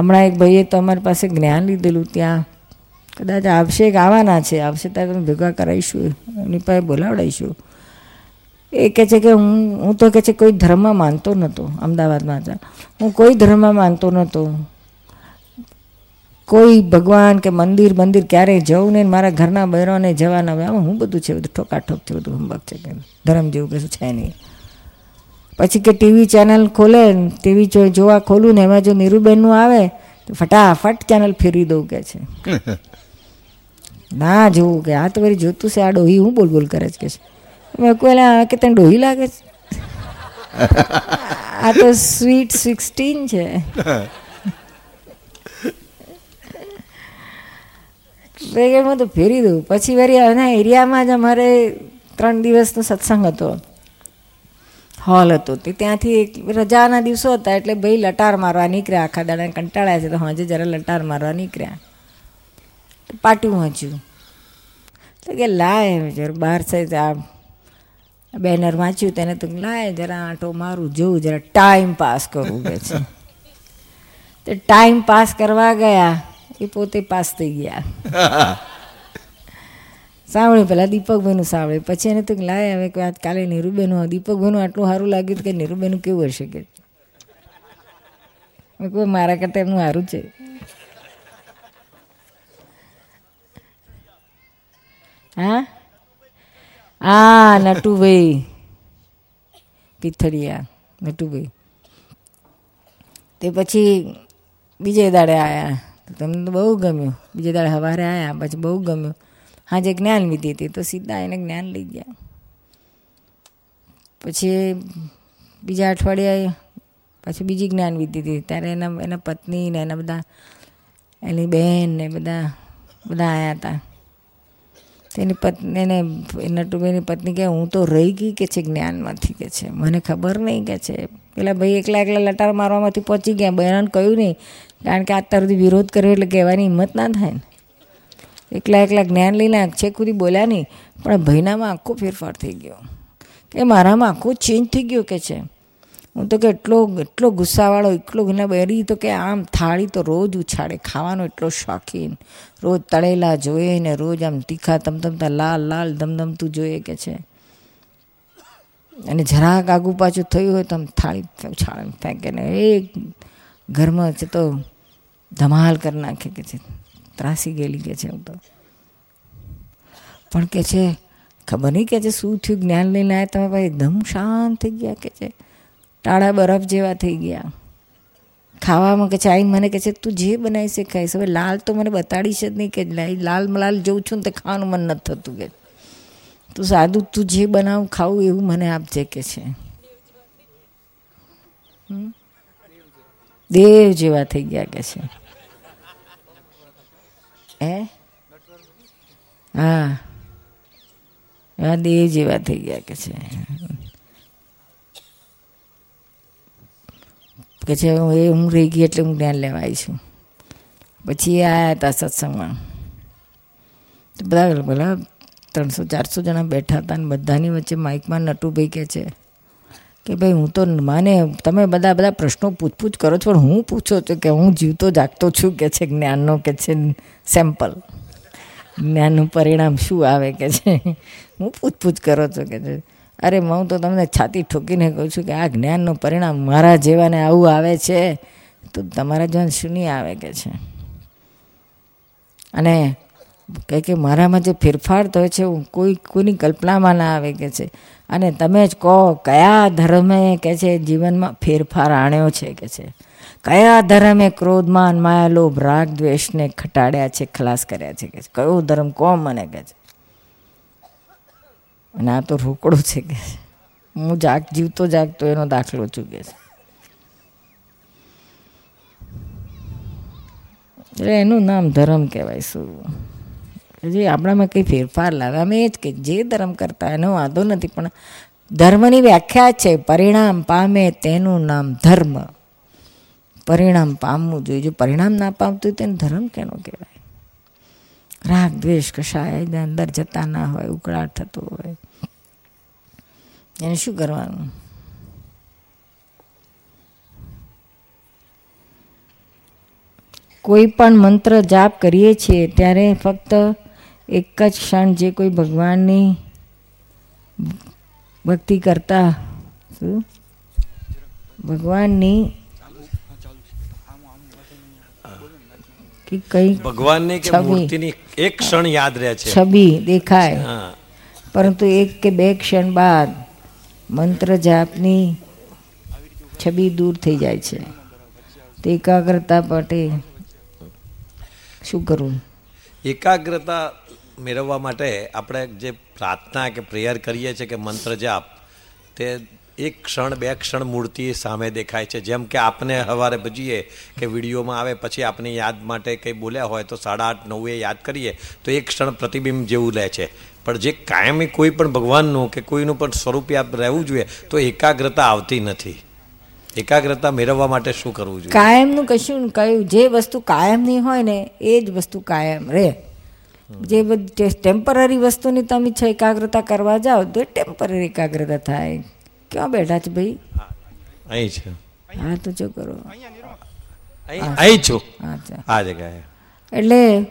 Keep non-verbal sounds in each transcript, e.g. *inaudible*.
હમણાં એક ભાઈએ તો અમારી પાસે જ્ઞાન લીધેલું ત્યાં. કદાચ આવશે એક આવવાના છે, આવશે ત્યારે ભેગા કરાવીશું એની પાસે બોલાવડાવીશું. એ કહે છે કે હું હું તો કહે છે કોઈ ધર્મ માનતો નહોતો અમદાવાદમાં હું કોઈ ધર્મ માનતો નહોતો. કોઈ ભગવાન કે મંદિર મંદિર ક્યારેય જવું નહીં, મારા ઘરના બહેરોને જવાના આમાં હું બધું છે, બધું ઠોકાઠોક છે, બધું હંબક છે કે ધર્મ જેવું કશું છે નહીં. પછી કે ટીવી ચેનલ ખોલે ટીવી જોવા ખોલું ને એમાં જો નીરુબેનનું આવે તો ફટાફટ ચેનલ ફેરવી દઉં કે છે. *laughs* ના જોવું કે આ તો વળી જોતું છે આ ડોહી હું બોલ બોલ કરે છે કે છે? મેં કોઈ કે તને ડોહી લાગે છે? *laughs* આ તો સ્વીટ સિક્સટીન છે. હું તો ફેરી દઉં. પછી વળી એના એરિયામાં જ અમારે ત્રણ દિવસનો સત્સંગ હતો. હોલ હતો. તે ત્યાંથી એક રજાના દિવસો હતા એટલે ભાઈ લટાર મારવા નીકળ્યા આખા દાડા કંટાળ્યા છે તો હાજે જરા લટાર મારવા નીકળ્યા. પાટું વાંચ્યું. તો કે લાય જરા બહાર છે આ બેનર વાંચ્યું તેને તો લાય જરા આંટો મારું જોઉં જરા ટાઈમ પાસ કરવું કે છે. *laughs* તે ટાઈમ પાસ કરવા ગયા એ પોતે પાસ થઈ ગયા. *laughs* સાંભળ્યું પહેલાં દીપકભાઈનું સાંભળ્યું. પછી એને તો લાય હવે કે કાલે નીરુબેનું દીપકભાઈનું આટલું સારું લાગ્યું કે નીરુબેનું કેવું હશે કે? મેં કહું મારા કરતાં એમનું સારું છે. હા? હા, નટુભાઈ. પિથડિયા નટુભાઈ. તે પછી બીજે દાડે આવ્યા તમને તો બહુ ગમ્યું. બીજે દાડે સવારે આવ્યા પછી બહુ ગમ્યું. હાજે જ્ઞાન વિધિ હતી, તો સીધા એને જ્ઞાન લઈ ગયા. પછી બીજા અઠવાડિયે પછી બીજી જ્ઞાન વિધિ હતી. ત્યારે એના એના પત્ની ને એના બધા, એની બહેન ને બધા બધા આવ્યા હતા. તેની પત્ની, એને, નટુભાઈની પત્ની કહે હું તો રહી ગઈ કે છે જ્ઞાનમાંથી કે છે? મને ખબર નહીં કે છે. પેલા ભાઈ એકલા એકલા લટાર મારવામાંથી પહોંચી ગયા. બહેરાને કહ્યું નહીં, કારણ કે અત્યાર સુધી વિરોધ કર્યો એટલે કહેવાની હિંમત ના થાય ને. એકલા એકલા જ્ઞાન લઈને આંખે ખુદી બોલ્યા નહીં, પણ ભાઈનામાં આખો ફેરફાર થઈ ગયો. કે મારામાં આખો ચેન્જ થઈ ગયો કે છે? હું તો કે એટલો એટલો ગુસ્સાવાળો, એટલો ઘણા બેરી તો કે આમ થાળી તો રોજ ઉછાળે, ખાવાનો એટલો શોખીન. રોજ તળેલા જોઈએ ને રોજ આમ તીખા તમતમતા, લાલ લાલ, ધમધમતું જોઈએ કે છે? અને જરાક આગુ પાછું થયું હોય તો આમ થાળી ઉછાળે ફેંકે ને એ ઘરમાં છે તો ધમાલ કરી નાખે કે છે. ત્રાસી ગયેલી કે છે હું તો. પણ કે છે, ખબર નહીં કે છે શું થયું? જ્ઞાન લઈને આવ્યા તમે ભાઈ? એકદમ શાંત થઈ ગયા કે છે. ટાળા બરફ જેવા થઈ ગયા. ખાવામાં કે છે આઈ મને કે છે, તું જે બનાવી છે ખાઈશ. હવે લાલ તો મને બતાડીશ જ નહીં કે લાલ લાલ જોઉં છું ને તે ખાવાનું મન નથી થતું કે. તું સાદું તું જે બનાવું ખાવું એવું મને આપજે કે છે. દેવ જેવા થઈ ગયા કે છે. હે? હા. એવા દેવ જેવા થઈ ગયા કે છે. કે છે એ હું રહી ગઈ એટલે હું જ્ઞાન લેવા આવી છું. પછી આવ્યા હતા સત્સંગમાં. બધા પેલા ત્રણસો ચારસો જણા બેઠા હતા અને બધાની વચ્ચે માઇકમાં નટુભાઈ કે છે કે ભાઈ, હું તો માને, તમે બધા બધા પ્રશ્નો પૂછપૂછ કરો છો, પણ હું પૂછો છો કે હું જીવતો જાગતો છું કે છે જ્ઞાનનો કે છે સેમ્પલ જ્ઞાનનું પરિણામ શું આવે કે છે? હું પૂછપૂછ કરો છો કે છે. અરે, હું તો તમને છાતી ઠોકીને કહું છું કે આ જ્ઞાનનું પરિણામ મારા જેવાને આવું આવે છે, તો તમારા જેવા શું નહીં આવે કે છે? અને કહે કે મારામાં જે ફેરફાર થયો છે કોઈ, કોઈની કલ્પનામાં ના આવે કે છે. અને તમે જ કહો, કયા ધર્મે કે છે જીવનમાં ફેરફાર આણ્યો છે કે છે? કયા ધર્મે ક્રોધમાન માયા લોભ રાગ, દ્વેષને ખટાડ્યા છે, ખલાસ કર્યા છે કે કયો ધર્મ કોમ મને કે છે? અને આ તો રોકડો છે કે હું જાગ, જીવતો જાગતો એનો દાખલો છું કે છે. એટલે એનું નામ ધર્મ કહેવાય શું? જે આપણામાં કંઈ ફેરફાર લાવે અમે એ જ કે જે ધર્મ કરતા એનો વાંધો નથી, પણ ધર્મની વ્યાખ્યા છે, પરિણામ પામે તેનું નામ ધર્મ. પરિણામ પામવું જોઈએ. જો પરિણામ ના પામતું તેને ધર્મ કેનો કહેવાય? રાગ, દ્વેષ, કશાય અંદર જતા ના હોય, ઉકળાટ થતો હોય. એને શું કરવાનું? કોઈ પણ મંત્ર જાપ કરીએ છીએ, ત્યારે ફક્ત એક જ ક્ષણ જે કોઈ ભગવાનની ભક્તિ કરતા શું? ભગવાનની કે કઈ ભગવાનની કે મૂર્તિની એક ક્ષણ યાદ રહે છે. છબી દેખાય. પરંતુ એક કે બે ક્ષણ બાદ મંત્ર જાપની છબી દૂર થઈ જાય છે. તો એકાગ્રતા માટે શું કરવું એકાગ્રતા મેળવવા માટે આપણે જે પ્રાર્થના કે પ્રેયર કરીએ છીએ કે મંત્ર જાપ, તે એક ક્ષણ, બે ક્ષણ મૂર્તિ સામે દેખાય છે. જેમ કે આપને સવારે ભજીએ કે વિડીયોમાં આવે, પછી આપની યાદ માટે કંઈ બોલ્યા હોય તો સાડા આઠ નવે યાદ કરીએ, તો એક ક્ષણ પ્રતિબિંબ જેવું લે છે. પણ જે કાયમી કોઈ પણ ભગવાનનું કે કોઈનું પણ સ્વરૂપે આપ રહેવું જોઈએ, તો એકાગ્રતા આવતી નથી. એકાગ્રતા મેળવવા માટે શું કરવું જોઈએ? કાયમનું કશું કયું જે વસ્તુ કાયમની હોય ને, એ જ વસ્તુ કાયમ રહે. જે ટેમ્પરરી વસ્તુની તમે છે એકાગ્રતા કરવા જાઓ તો ટેમ્પરરી એકાગ્રતા થાય. ક્યાં બેઠા છે ભાઈ? અહીં છે. હા તો જો કરો. અહીં છું. આ જગ્યાએ. એટલે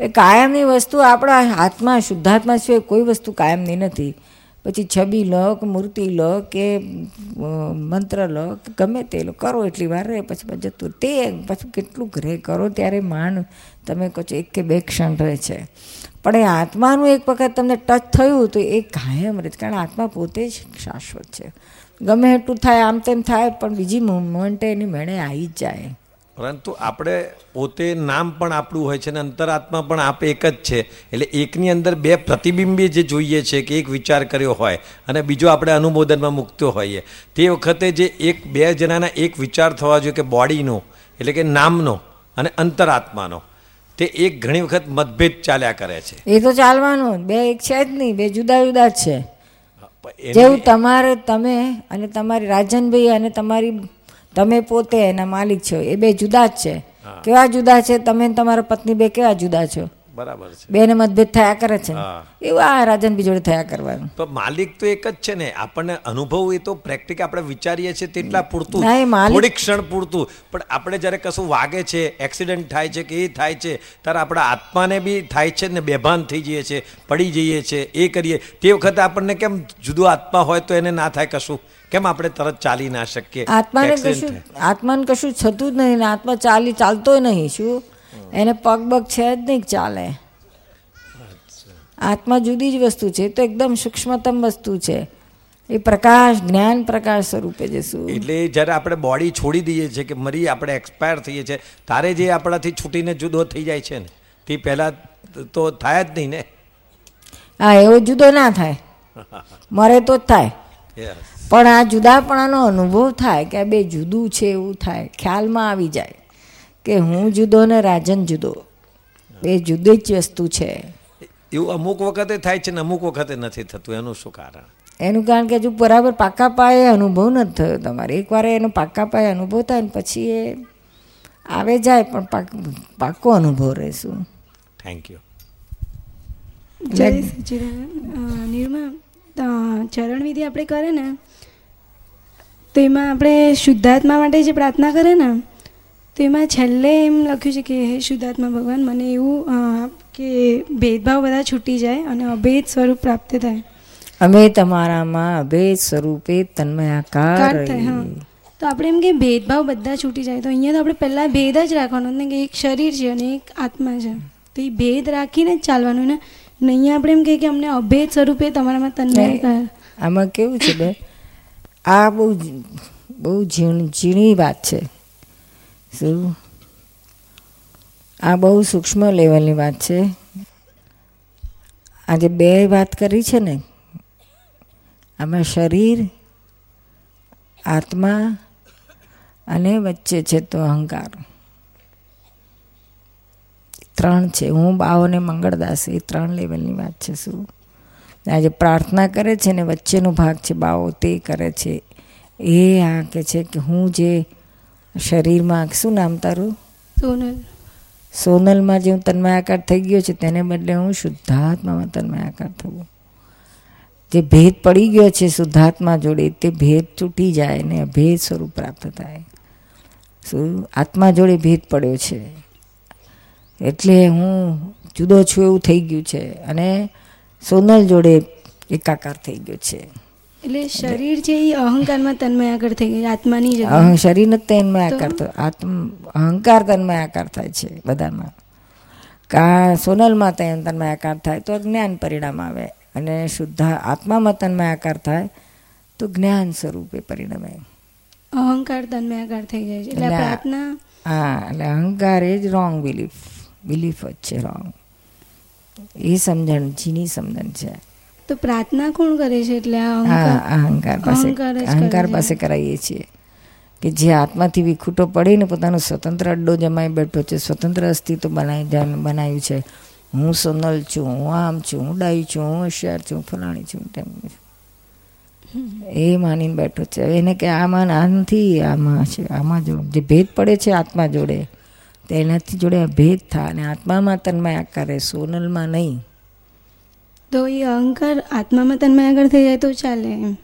એ કાયમની વસ્તુ આપણા હાથમાં શુદ્ધાત્મા સિવાય કોઈ વસ્તુ કાયમની નથી. પછી છબી લખ, મૂર્તિ લખ કે મંત્ર લખ, ગમે તે લો, કરો એટલી વાર રહે, પછી જતું તે પછી કેટલું રહે કરો ત્યારે માણ તમે કહો છો એક કે બે ક્ષણ રહે છે. પણ એ આત્માનું એક વખત તમને ટચ થયું તો એ કાયમ રહે કારણ આત્મા પોતે જ શાશ્વત છે. ગમે એટલું થાય, આમ તેમ થાય, પણ બીજી મોમેન્ટે એની મેળે આવી જ જાય. પરંતુ આપણે પોતે નામ પણ આપણું હોય છે અને અંતરાત્મા પણ આપ એક જ છે. એટલે એકની અંદર બે પ્રતિબિંબી જે જોઈએ છે કે એક વિચાર કર્યો હોય અને બીજો આપણે અનુમોદનમાં મૂકતો હોઈએ. તે વખતે જે એક બે જણાના એક વિચાર થવા જોઈએ કે બોડીનો એટલે કે નામનો અને અંતરાત્માનો. તે એક ઘણી વખત મતભેદ ચાલ્યા કરે છે. એ તો ચાલવાનું બે એક છે જ નહીં બે જુદા જુદા જ છે. જેવું તમારે તમે અને તમારી રાજનભાઈ અને તમારી તમે પોતે એના માલિક છો. એ બે જુદા જ છે. કેવા જુદા છે? તમે તમારા પત્ની બે કેવા જુદા છો? બરાબર છે. બેને મતભેદ થયા કરે છે. એવું આ રાજનભાઈ જોડે થયા કરવાનું. તો માલિક તો એક જ છે ને આપણને અનુભવ એ તો પ્રેક્ટિક આપણે વિચારીએ છીએ તેટલા પૂરતું થોડીક ક્ષણ પૂરતું. પણ આપણે જ્યારે કશું વાગે છે એક્સિડન્ટ થાય છે કે એ થાય છે ત્યારે આપણા આત્માને બી થાય છે ને બેભાન થઈ જઈએ છીએ પડી જઈએ છીએ એ કરીએ. તે વખતે આપણને કેમ જુદો આત્મા હોય તો એને ના થાય કશું? કેમ આપણે તરત ચાલી ના શકીએ? આત્માને કશું આત્માને કશું થતું જ નહીં આત્મા ચાલી ચાલતોય નહીં શું? એને પગ બગ છે જ નહીં ચાલે. આત્મા જુદી જ વસ્તુ છે. તો એકદમ સૂક્ષ્મતમ વસ્તુ છે. એ પ્રકાશ જ્ઞાન પ્રકાશ સ્વરૂપે જશું એટલે જ્યારે આપણે બોડી છોડી દઈએ છીએ કે મરી આપણે એક્સપાયર થઈએ છીએ તારે જે આપણાથી છૂટીને જુદો થઈ જાય છે ને તે પહેલાં તો થાય જ નહીં ને? હા એવો જુદો ના થાય. *laughs* મરે તો જ થાય. પણ આ જુદાપણાનો અનુભવ થાય કે બે જુદું છે એવું થાય. ખ્યાલમાં આવી જાય. કે હું જુદો ને રાજન જુદો. એ જુદી જ વસ્તુ છે. એવું અમુક વખતે થાય છે ને અમુક વખતે નથી થતું. એનું શું કારણ? એનું કારણ કે હજુ બરાબર પાકા પાયે અનુભવ નથી થયો. તમારે એકવાર એનો પાકા પાયે અનુભવ થાય ને પછી એ આવે જાય પણ પાક પાકો અનુભવ રહેશું. થેન્ક યુ જય સચિદાનંદ. નિર્મા ચરણવિધિ ચરણ વિધિ આપણે કરે ને તો એમાં આપણે શુદ્ધાત્મા માટે જે પ્રાર્થના કરે ને તો એમાં છેલ્લે એમ લખ્યું છે કે હે શુદ્ધાત્મા ભગવાન મને એવું કે ભેદભાવ બધા છૂટી જાય અને અભેદ સ્વરૂપ પ્રાપ્ત થાય. અમે તમારામાં અભેદ સ્વરૂપે તન્મયાકાર તો આપણે એમ કે ભેદભાવ બધા છૂટી જાય તો અહીંયા તો આપણે પહેલાં ભેદ જ રાખવાનો ને કે એક શરીર છે અને એક આત્મા છે. તો એ ભેદ રાખીને જ ચાલવાનું ને નહીં અહીંયા આપણે એમ કહે કે અમને અભેદ સ્વરૂપે તમારામાં તન્મયાકાર. આમાં કેવું છે બે આ બહુ બહુ ઝીણ ઝીણી વાત છે. શું? આ બહુ સૂક્ષ્મ લેવલની વાત છે. આજે બે વાત કરી છે ને. આમાં શરીર, આત્મા અને વચ્ચે છે તો અહંકાર. ત્રણ છે. હું, બાવ અને મંગળદાસ, એ ત્રણ લેવલની વાત છે. શું? આજે પ્રાર્થના કરે છે ને, વચ્ચેનો ભાગ છે, બાવો તે કરે છે. એ આ કે છે કે હું જે શરીરમાં શું નામ તારું? સોનલ. સોનલમાં જે હું તન્મયાકાર થઈ ગયો છે તેને બદલે હું શુદ્ધાત્મામાં તન્મયાકાર થવું. જે ભેદ પડી ગયો છે શુદ્ધાત્મા જોડે તે ભેદ તૂટી જાય ને ભેદ સ્વરૂપ પ્રાપ્ત થાય. શું? આત્મા જોડે ભેદ પડ્યો છે. એટલે હું જુદો છું એવું થઈ ગયું છે અને સોનલ જોડે એકાકાર થઈ ગયો છે. એટલે શરીર છે એ અહંકારમાં તન્મય આગળ થઈ ગઈ આત્માની જગ્યાએ. શરીર જ તન્મય આકાર થયો. આત્મ અહંકાર તન્મય આકાર થાય છે બધામાં. કા સોનલમાં તન તન્મય આકાર થાય તો જ્ઞાન પરિણામ આવે. અને શુદ્ધ આત્મામાં તન્મય આકાર થાય તો જ્ઞાન સ્વરૂપે પરિણમે. અહંકાર તન્મય આકાર થઈ જાય છે. એટલે પ્રાર્થના? હા એટલે અહંકાર એ જ રોંગ બિલીફ બિલીફ જ છે રોંગ એ સમજણ જીની સમજણ છે. તો પ્રાર્થના કોણ કરે છે એટલે આ હા અહંકાર? પાસે અહંકાર. પાસે કરાવીએ છીએ. કે જે આત્માથી વિખૂટો પડીને પોતાનો સ્વતંત્ર અડ્ડો જમાઈ બેઠો છે સ્વતંત્ર અસ્તિત્વ બનાવી બનાવ્યું છે. હું સોનલ છું હું આમ છું હું ડાઈ છું હું હોશિયાર છું ફલાણી છું તેમ છું એ માનીને બેઠો છે. એને કે આમાં આ નથી આમાં છે આમાં જો જે ભેદ પડે છે આત્મા જોડે તો એનાથી જોડે ભેદ થાય અને આત્મામાં તન્મય આકારે સોનલમાં નહીં. તો એ અહંકાર આત્મામાં તન્મય આગળ થઈ જાય તો ચાલે એમ.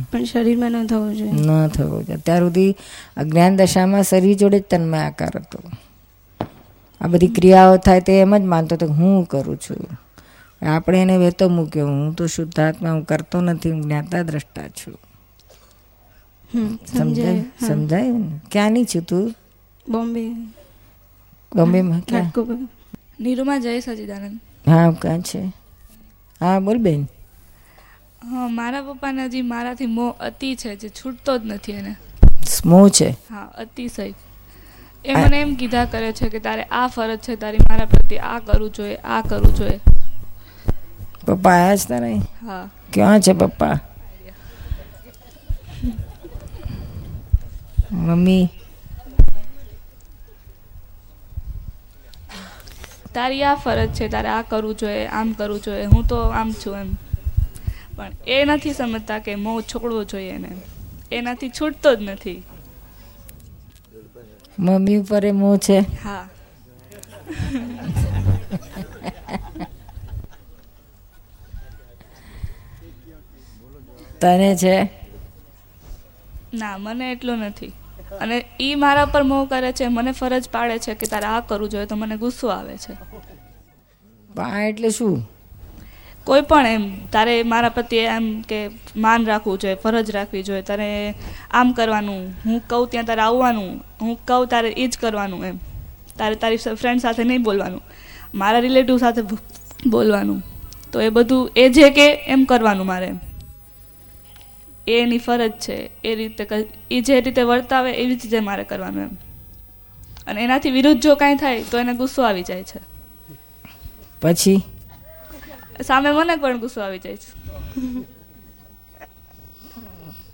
પણ શરીરમાં ન થવું જોઈએ. ન થવું જોઈએ. અત્યાર સુધી અજ્ઞાન દશામાં શરીર જોડે જ તન્મય આકાર હતો. આ બધી ક્રિયાઓ થાય તે એમ જ માનતો હતો હું કરું છું. આપણે એને વેતો મૂક્યો. હું તો શુદ્ધાત્મા હું કરતો નથી હું જ્ઞાતા દ્રષ્ટા છું. સમજાય? સમજાય ને? ક્યાંની છું તું? બોમ્બે. બોમ્બેમાં? ક્યાં? નીરુમાં જય સચિદાનંદ. હા ક્યાં છે? હા બોલ બેન. હા મારા પપ્પાના જે મારાથી મોહ અતિ છે જે છૂટતો જ નથી એને. સ્મો છે? હા અતિશય એ મને એમ કીધા કરે છે કે તારે આ ફરજ છે તારી મારા પ્રત્યે આ કરવું જોઈએ આ કરવું જોઈએ. પપ્પા આયા જ તારે? હા. ક્યાં છે પપ્પા? મમ્મી. તારી આ ફરજ છે તારે આ કરવું જોઈએ આમ કરવું જોઈએ હું તો આમ છું એમ. પણ એ નથી સમજતા કે મોં છોડવો જોઈએ એને. એનાથી છૂટતો જ નથી. મમ્મી ઉપર એ મોં છે. હા. તને છે? ના મને એટલું નથી. અને એ મારા પર મોહ કરે છે મને ફરજ પાડે છે કે તારે આ કરવું જોઈએ તો મને ગુસ્સો આવે છે. આ એટલે શું? કોઈ પણ એમ તારે મારા પ્રત્યે એમ કે માન રાખવું જોઈએ ફરજ રાખવી જોઈએ તારે આમ કરવાનું હું કહું ત્યાં તારે આવવાનું હું કહું તારે એ જ કરવાનું એમ. તારે તારી ફ્રેન્ડ સાથે નહીં બોલવાનું મારા રિલેટિવ સાથે બોલવાનું. તો એ બધું એ જે કે એમ કરવાનું મારે એમ. એ એની ફરજ છે એ રીતે એ જે રીતે વર્તાવે એવી જ રીતે મારે કરવાનું એમ. અને એનાથી વિરુદ્ધ જો કાંઈ થાય તો એને ગુસ્સો આવી જાય છે. પછી? સામે મને પણ ગુસ્સો આવી જાય છે.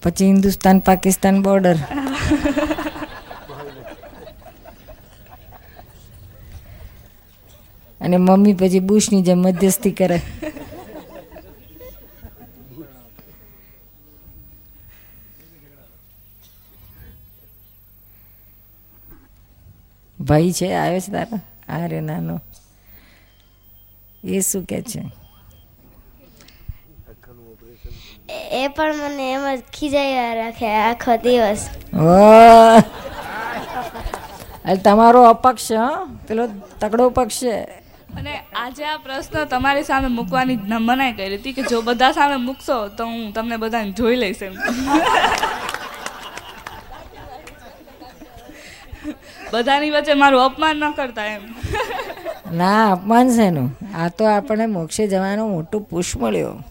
પછી હિન્દુસ્તાન પાકિસ્તાન બોર્ડર. *laughs* અને મમ્મી પછી બુશની જેમ મધ્યસ્થી કરે. ભાઈ છે? આવ્યો છે તારા? આ રે નાનો. એ શું કે છે? એ પણ મને એમ જ ખીજાયા રાખે આખો દિવસ! તમારો અપક્ષ હં? પેલો તકડો પક્ષ છે. અને આજે આ પ્રશ્ન તમારી સામે મૂકવાની મનાઈ કરી હતી કે જો બધા સામે મૂકશો તો હું તમને બધાને જોઈ લઈશ એમ. બધાની વચ્ચે મારું અપમાન ન કરતા એમ. ના અપમાન છે એનું. આ તો આપણને મોક્ષે જવાનો મોટો પુશ મળ્યો.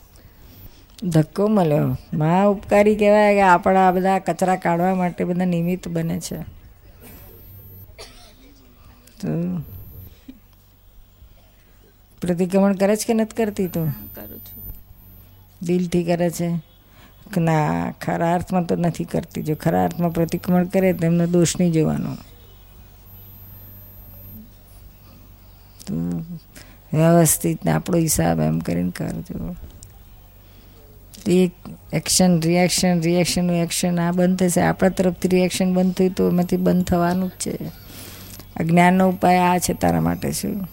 ધક્કો મળ્યો. મા ઉપકારી કહેવાય કે આપણા આ બધા કચરા કાઢવા માટે બધા નિમિત્ત બને છે. તો પ્રતિક્રમણ કરે છે કે નથી કરતી તું? કરું છું. દિલથી કરે છે? ના ખરા અર્થમાં તો નથી કરતી. જો ખરા અર્થમાં પ્રતિક્રમણ કરે તો એમનો દોષ નહીં જોવાનો. તો વ્યવસ્થિત આપણો હિસાબ એમ કરીને કરજો. એક એક્શન રિએક્શન રિએક્શનનું એક્શન આ બંધ થશે. આપણા તરફથી રિએક્શન બંધ થયું તો એમાંથી બંધ થવાનું જ છે. અજ્ઞાનનો ઉપાય આ છે તારા માટે શું?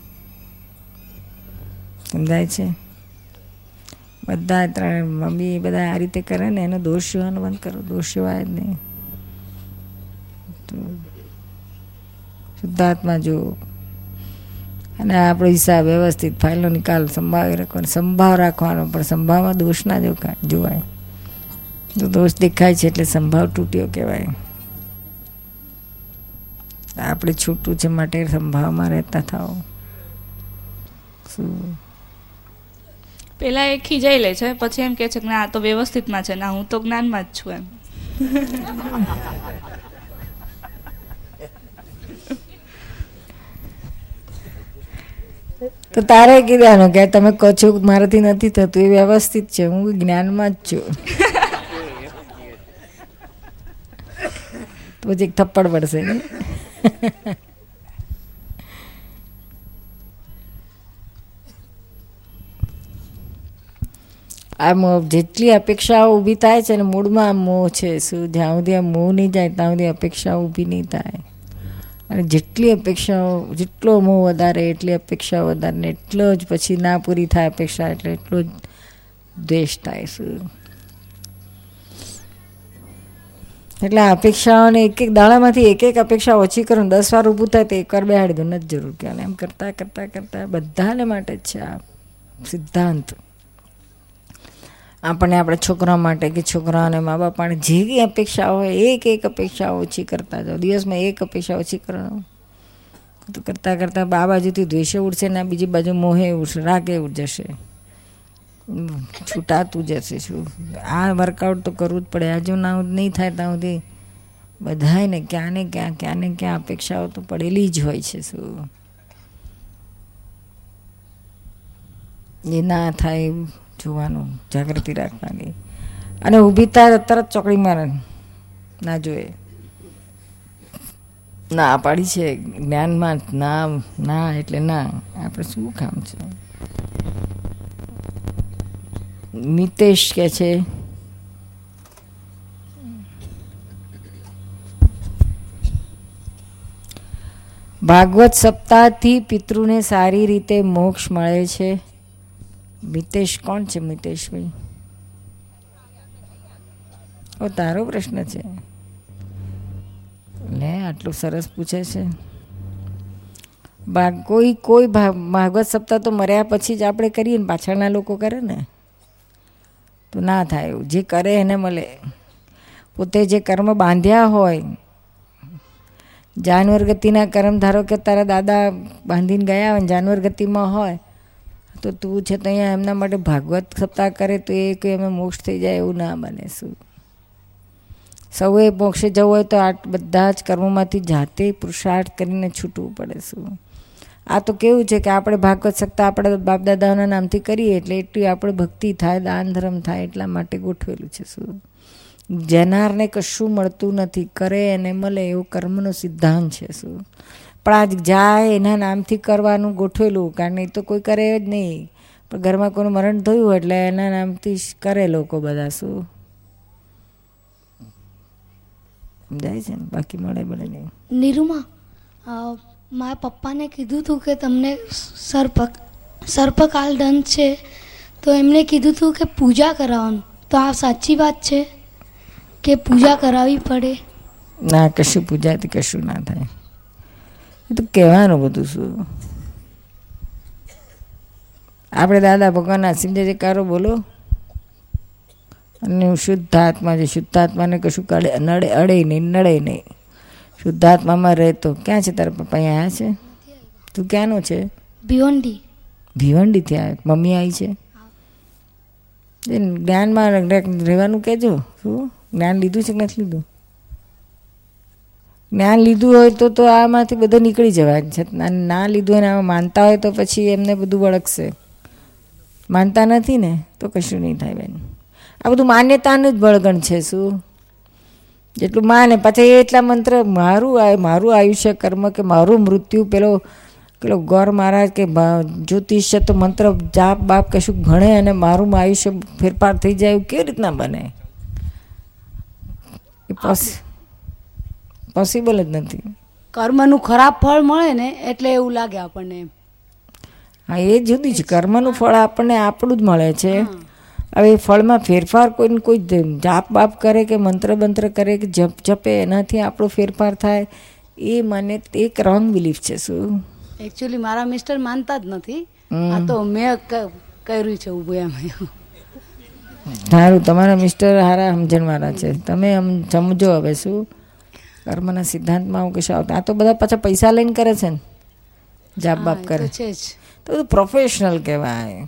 સમજાય છે? બધા ત્રણ મમ્મી બધા આ રીતે કરે ને, એનો દોષ જોવાનો બંધ કરો. દોષ જોવાય જ નહીં. શુદ્ધાત્મા જો અને આપણો હિસાબ વ્યવસ્થિત ફાઇલનો નિકાલ સંભાવી રાખવાનો સંભાવ રાખવાનો, પણ સંભાવમાં દોષ ના જોવાય. તો દોષ દેખાય છે એટલે સંભાવ તૂટ્યો કહેવાય. આપણે છૂટું છે માટે સંભાવમાં રહેતા થાવ શું? પેલા એ ખીજાઈ લે છે, પછી એમ કે છે કે ના તો વ્યવસ્થિતમાં છે, ના, હું તો જ્ઞાનમાં જ છું એમ. તો તારે કીધાનું કે તમે કહો મારાથી નથી થતું, એ વ્યવસ્થિત છે, હું જ્ઞાનમાં જ છું. તો પછી થપ્પડ પડશે ને? આમ જેટલી અપેક્ષાઓ ઊભી થાય છે ને, મૂળમાં મોહ છે, શું જ્યાં સુધી આ મોહ નહીં જાય, ત્યાં સુધી અપેક્ષાઓ ઊભી નહીં થાય. અને જેટલી અપેક્ષાઓ, જેટલો મોહ વધારે, એટલી અપેક્ષાઓ વધારે ને એટલો જ પછી ના પૂરી થાય અપેક્ષા એટલે એટલો જ દ્વેષ થાય શું એટલે આ અપેક્ષાઓને એક એક દાડામાંથી એક એક અપેક્ષા ઓછી કરું, દસ વાર ઊભું થાય તો એક વાર બેહાડી દો નથી જરૂર કે એમ કરતાં કરતાં કરતાં બધાને માટે જ છે આ સિદ્ધાંત. આપણને આપણા છોકરા માટે કે છોકરાઓને મા બાપ માટે જે કંઈ અપેક્ષા હોય, એક એક અપેક્ષા ઓછી કરતા જાઓ. દિવસમાં એક અપેક્ષા ઓછી કરો તો કરતાં કરતાં આ બાજુથી દ્વેષે ઉડશે ને બીજી બાજુ મોહે ઉડશે, રાગે ઉડ જશે છૂટાતું જશે શું? આ વર્કઆઉટ તો કરવું જ પડે. આજુ ના નહીં થાય ત્યાં સુધી. બધાને ક્યાં ને ક્યાં ક્યાં ને ક્યાં અપેક્ષાઓ તો પડેલી જ હોય છે શું? એ ના થાય. જોવાનું, જાગૃતિ રાખવાની. અને ઊભી થાય તરત ચોકડી મારે. ના જોઈએ. ના પાડી છે, જ્ઞાનમાં ના ના એટલે ના. આપણે શું કામ છે? મિતેશ કે છે? ભાગવત સપ્તાહથી પિતૃને સારી રીતે મોક્ષ મળે છે. મિતેશ, કોણ છે મિતેશભાઈ? ઓ, તારો પ્રશ્ન છે. લે, આટલું સરસ પૂછે છે. ભાગ કોઈ કોઈ ભાગવત સપ્તાહ તો મર્યા પછી જ આપણે કરીએ ને, પાછળના લોકો કરે ને. તો ના થાય એવું. જે કરે એને મળે. પોતે જે કર્મ બાંધ્યા હોય, જાનવર ગતિના કર્મ, ધારો કે તારા દાદા બાંધીને ગયા હોય જાનવર ગતિમાં હોય તો તું છે તો અહીંયા એમના માટે ભાગવત સપ્તાહ કરે, તો એ કંઈ એમાં મોક્ષ થઈ જાય એવું ના બને શું? સૌએ મોક્ષે જવું હોય તો આ બધા જ કર્મોમાંથી જાતે પુરુષાર્થ કરીને છૂટવું પડે શું? આ તો કેવું છે કે આપણે ભાગવત સપ્તાહ આપણે બાપ દાદાઓના નામથી કરીએ એટલે એટલી આપણે ભક્તિ થાય, દાન ધર્મ થાય એટલા માટે ગોઠવેલું છે શું? જનારને કશું મળતું નથી, કરે અને મળે એવો કર્મનો સિદ્ધાંત છે શું? પણ આજ જાય એના નામથી કરવાનું ગોઠવેલું કારણ એ તો કોઈ કરે જ નહીં. પણ ઘરમાં કોઈનું મરણ થયું એટલે એના નામથી કરે લોકો બધા શું? સમજાય છે ને? બાકી મળે મળે નહીં. નિરૂમા મારા પપ્પાને કીધું હતું કે તમને સર્પક સર્પકાલ દંત છે તો એમણે કીધું હતું કે પૂજા કરાવવાનું. તો આ સાચી વાત છે કે પૂજા કરાવવી પડે? ના કશું પૂજાથી કશું ના થાય. એ તો કહેવાનું બધું શું? આપણે દાદા ભગવાનના સિંધે કારો બોલો? અને હું શુદ્ધ આત્મા છે. શુદ્ધ આત્માને કશું કડે નડે અડે નહીં નડે નહીં. શુદ્ધાત્મામાં રહેતો ક્યાં છે તારા પપ્પા? અહીંયા છે? તું ક્યાંનો છે? ભીવંડી. ભીવંડીથી આવે મમ્મી આવી છે? જ્ઞાનમાં રહેવાનું કહેજો. શું? જ્ઞાન લીધું છે કે નથી લીધું? જ્ઞાન લીધું હોય તો તો આમાંથી બધું નીકળી જવાય. છે ના લીધું હોય ને આમાં માનતા હોય તો પછી એમને બધું વળગશે. માનતા નથી ને તો કશું નહીં થાય બેન. આ બધું માન્યતાનું જ બળગણ છે શું? જેટલું માને પછી એટલા મંત્ર મારું મારું આયુષ્ય કર્મ કે મારું મૃત્યુ પેલો પેલો ગોર મહારાજ કે જ્યોતિષ્ય તો મંત્ર જાપ બાપ કશું ભણે અને મારું આયુષ્ય ફેરફાર થઈ જાય એવું કેવી રીતના બને? એ પોસિબલ જ નથી. કર્મનું ખરાબ ફળ મળે ને એટલે એવું લાગે આપણને હા એ જુદી છે. કર્મનું ફળ આપણને આપણું જ મળે છે. હવે ફળમાં ફેરફાર કોઈને કોઈ જાપ બાપ કરે કે મંત્ર બંત્ર કરે કે જપ જપે એનાથી આપણો ફેરફાર થાય. એ મને એક રોંગ બિલીફ છે શું? એકચ્યુઅલી મારા મિસ્ટર માનતા જ નથી. આ તો મેં કર્યું છે ઊભું એમ. સારું તમારા મિસ્ટર હારા સમજણવાળા છે. તમે સમજો હવે શું? કર્મના સિદ્ધાંતમાં આવું કશું આવતું આ તો બધા પાછા પૈસા લઈને કરે છે ને. જાપ બાપ કરે. છે જ. તો પ્રોફેશનલ કહેવાય.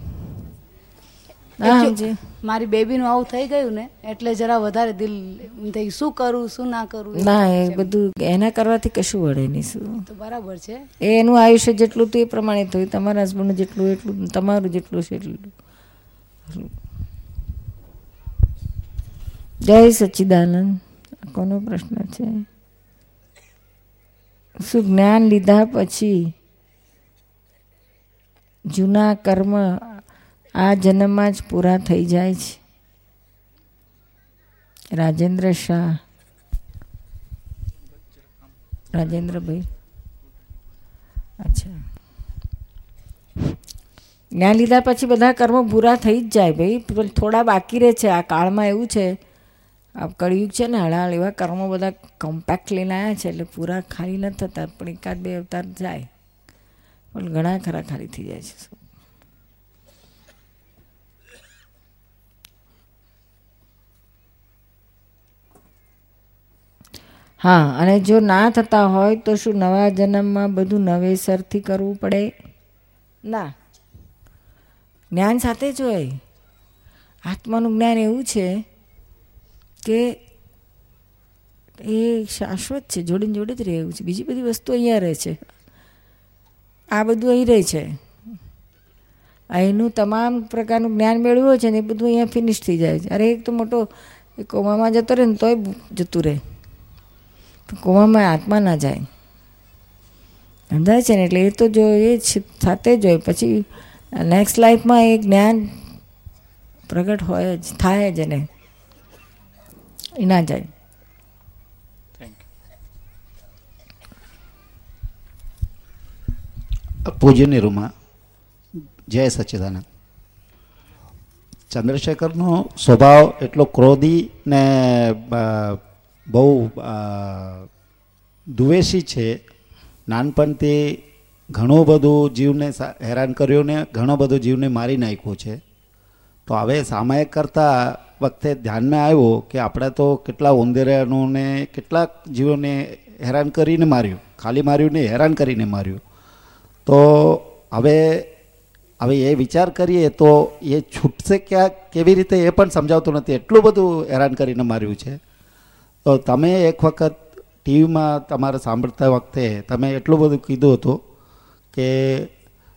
મારી બેબીનું આવું થઈ ગયું ને એટલે જરા વધારે દિલ થઈ શું કરું શું ના કરું ના એ. બધું એના કરવાથી કશું વળે નહીં શું? તો બરાબર છે. એ એનું આયુષ્ય જેટલું તું એ પ્રમાણે થયું તમારા હસબન્ડનું જેટલું એટલું તમારું જેટલું છે એટલું. જય સચ્ચિદાનંદ કોનો પ્રશ્ન છે? શું જ્ઞાન લીધા પછી જૂના કર્મ આ જન્મમાં જ પૂરા થઈ જાય છે. રાજેન્દ્ર શાહ. રાજેન્દ્રભાઈ અચ્છા. જ્ઞાન લીધા પછી બધા કર્મો પૂરા થઈ જ જાય ભાઈ. થોડા બાકી રહે છે. આ કાળમાં એવું છે આ કળિયુગ છે ને, હળાળ એવા કર્મો બધા કોમ્પેક્ટ લઈને આવ્યા છે, એટલે પૂરા ખાલી ન થતા, પણ એકાદ બે અવતાર જાય. પણ ઘણા ખરા ખાલી થઈ જાય છે. હા, અને જો ના થતા હોય તો શું નવા જન્મમાં બધું નવેસરથી કરવું પડે? ના. જ્ઞાન સાથે જ હોય. આત્માનું જ્ઞાન એવું છે કે એ શાશ્વત છે, જોડીને જોડે જ રહે એવું છે. બીજી બધી વસ્તુ અહીંયા રહે છે. આ બધું અહીં રહે છે. અહીંનું તમામ પ્રકારનું જ્ઞાન મેળવ્યું છે ને એ બધું અહીંયા ફિનિશ થઈ જાય છે. અરે, એક તો મોટો એ કોમામાં જતો રહે ને તોય જતું રહે. કોમામાં આત્મા ના જાય. સમજાય છે ને એટલે એ તો જો એ સાથે જ હોય. પછી નેક્સ્ટ લાઈફમાં એ જ્ઞાન પ્રગટ હોય જ, થાય જ એને. એ ના જાય પૂજ્યની નિરૂમાં જય સચ્ચિદાનંદ ચંદ્રશેખરનો સ્વભાવ એટલો ક્રોધી ને બહુ દુવેશી છે નાનપણથી ઘણું બધું જીવને હેરાન કર્યું ને ઘણો બધું જીવને મારી નાખ્યું છે તો હવે સામાયિક કરતાં વખતે ધ્યાનમાં આવ્યો કે આપણે તો કેટલા ઉંદેરાનુંને કેટલાક જીવોને હેરાન કરીને માર્યું, ખાલી માર્યું ને હેરાન કરીને માર્યું. તો હવે હવે એ વિચાર કરીએ તો એ છૂટશે ક્યાં, કેવી રીતે એ પણ સમજાવતું નથી. એટલું બધું હેરાન કરીને માર્યું છે. તો તમે એક વખત ટીવીમાં તમારે સાંભળતા વખતે તમે એટલું બધું કીધું હતું કે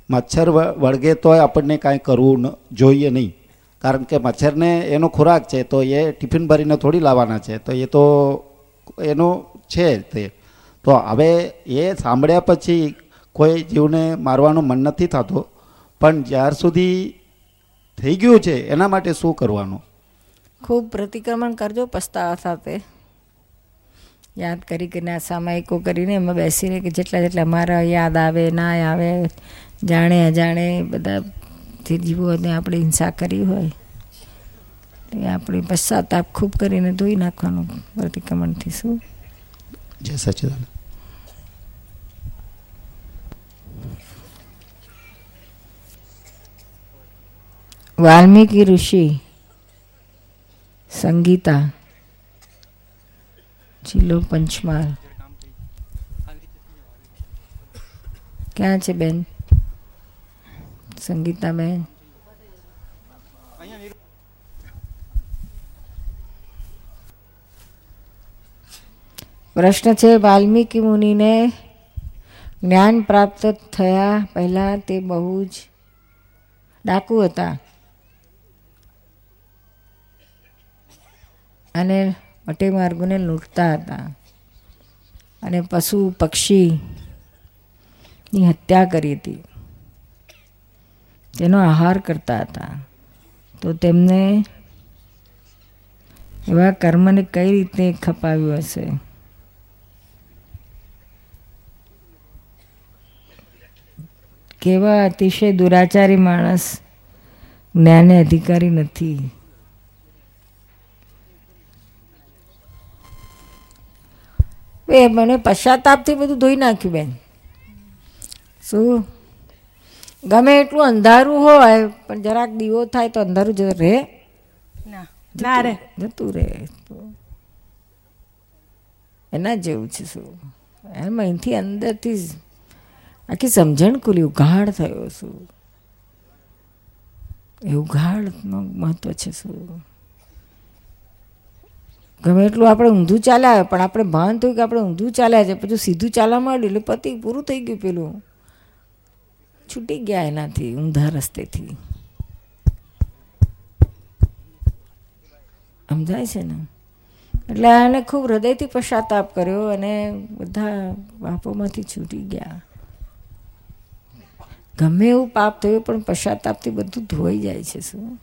મચ્છર વળગે તોય આપણને કાંઈ કરવું જોઈએ નહીં. કારણ કે મચ્છરને એનો ખોરાક છે, તો એ ટિફિન ભરીને થોડી લાવવાના છે, તો એ તો એનો છે તે. તો હવે એ સાંભળ્યા પછી કોઈ જીવને મારવાનું મન નથી થતું, પણ જ્યાર સુધી થઈ ગયું છે, એના માટે શું કરવાનું? ખૂબ પ્રતિક્રમણ કરજો પસ્તાવા સાથે. યાદ કરી કરીને આ સામાયિકો કરીને એમાં બેસીને કે જેટલા જેટલા મારા યાદ આવે, ના આવે, જાણે અજાણે બધા જે જીવોને આપણે હિંસા કરી હોય એ આપણે પશ્ચાતાપ ખૂબ કરીને ધોઈ નાખવાનું પ્રતિક્રમણથી શું? જય સચિદાન વાલ્મીકી ઋષિ સંગીતા જિલ્લો પંચમહાલ. ક્યાં છે બેન? સંગીતા બેન. પ્રશ્ન છે, વાલ્મીકી મુનિને જ્ઞાન પ્રાપ્ત થયા પહેલાં તે બહુ જ ડાકુ હતા. અને વટે માર્ગોને લૂંટતા હતા. અને પશુ પક્ષીની હત્યા કરી હતી. તેનો આહાર કરતા હતા. તો તેમને એવા કર્મને કઈ રીતે ખપાવ્યું હશે? કેવા અતિશય દુરાચારી માણસ જ્ઞાને અધિકારી નથી. એ મને પશ્ચાતાપથી બધું ધોઈ નાખ્યું, બેન. શું? ગમે એટલું અંધારું હોય પણ જરાક દીવો થાય તો અંધારું જ રહે. ના રે જતું રહે. એના જેવું છે શું? એમ અહીંથી અંદરથી જ આખી સમજણ ખુલી ઉઘાડ થયો શું? એ ઉઘાડનું મહત્વ છે શું? ગમે એટલું આપણે ઊંધું ચાલ્યા પણ આપણે ભાન થયું કે આપણે ઊંધું ચાલ્યા છે પછી સીધું ચાલવા માંડ્યું એટલે પતિ પૂરું થઈ ગયું પેલું. છૂટી ગયા એનાથી ઊંધા રસ્તેથી. સમજાય છે ને. એટલે એને ખૂબ હૃદયથી પશ્ચાતાપ કર્યો અને બધા પાપોમાંથી છૂટી ગયા. ગમે એવું પાપ થયું પણ પશ્ચાતાપથી બધું ધોઈ જાય છે શું?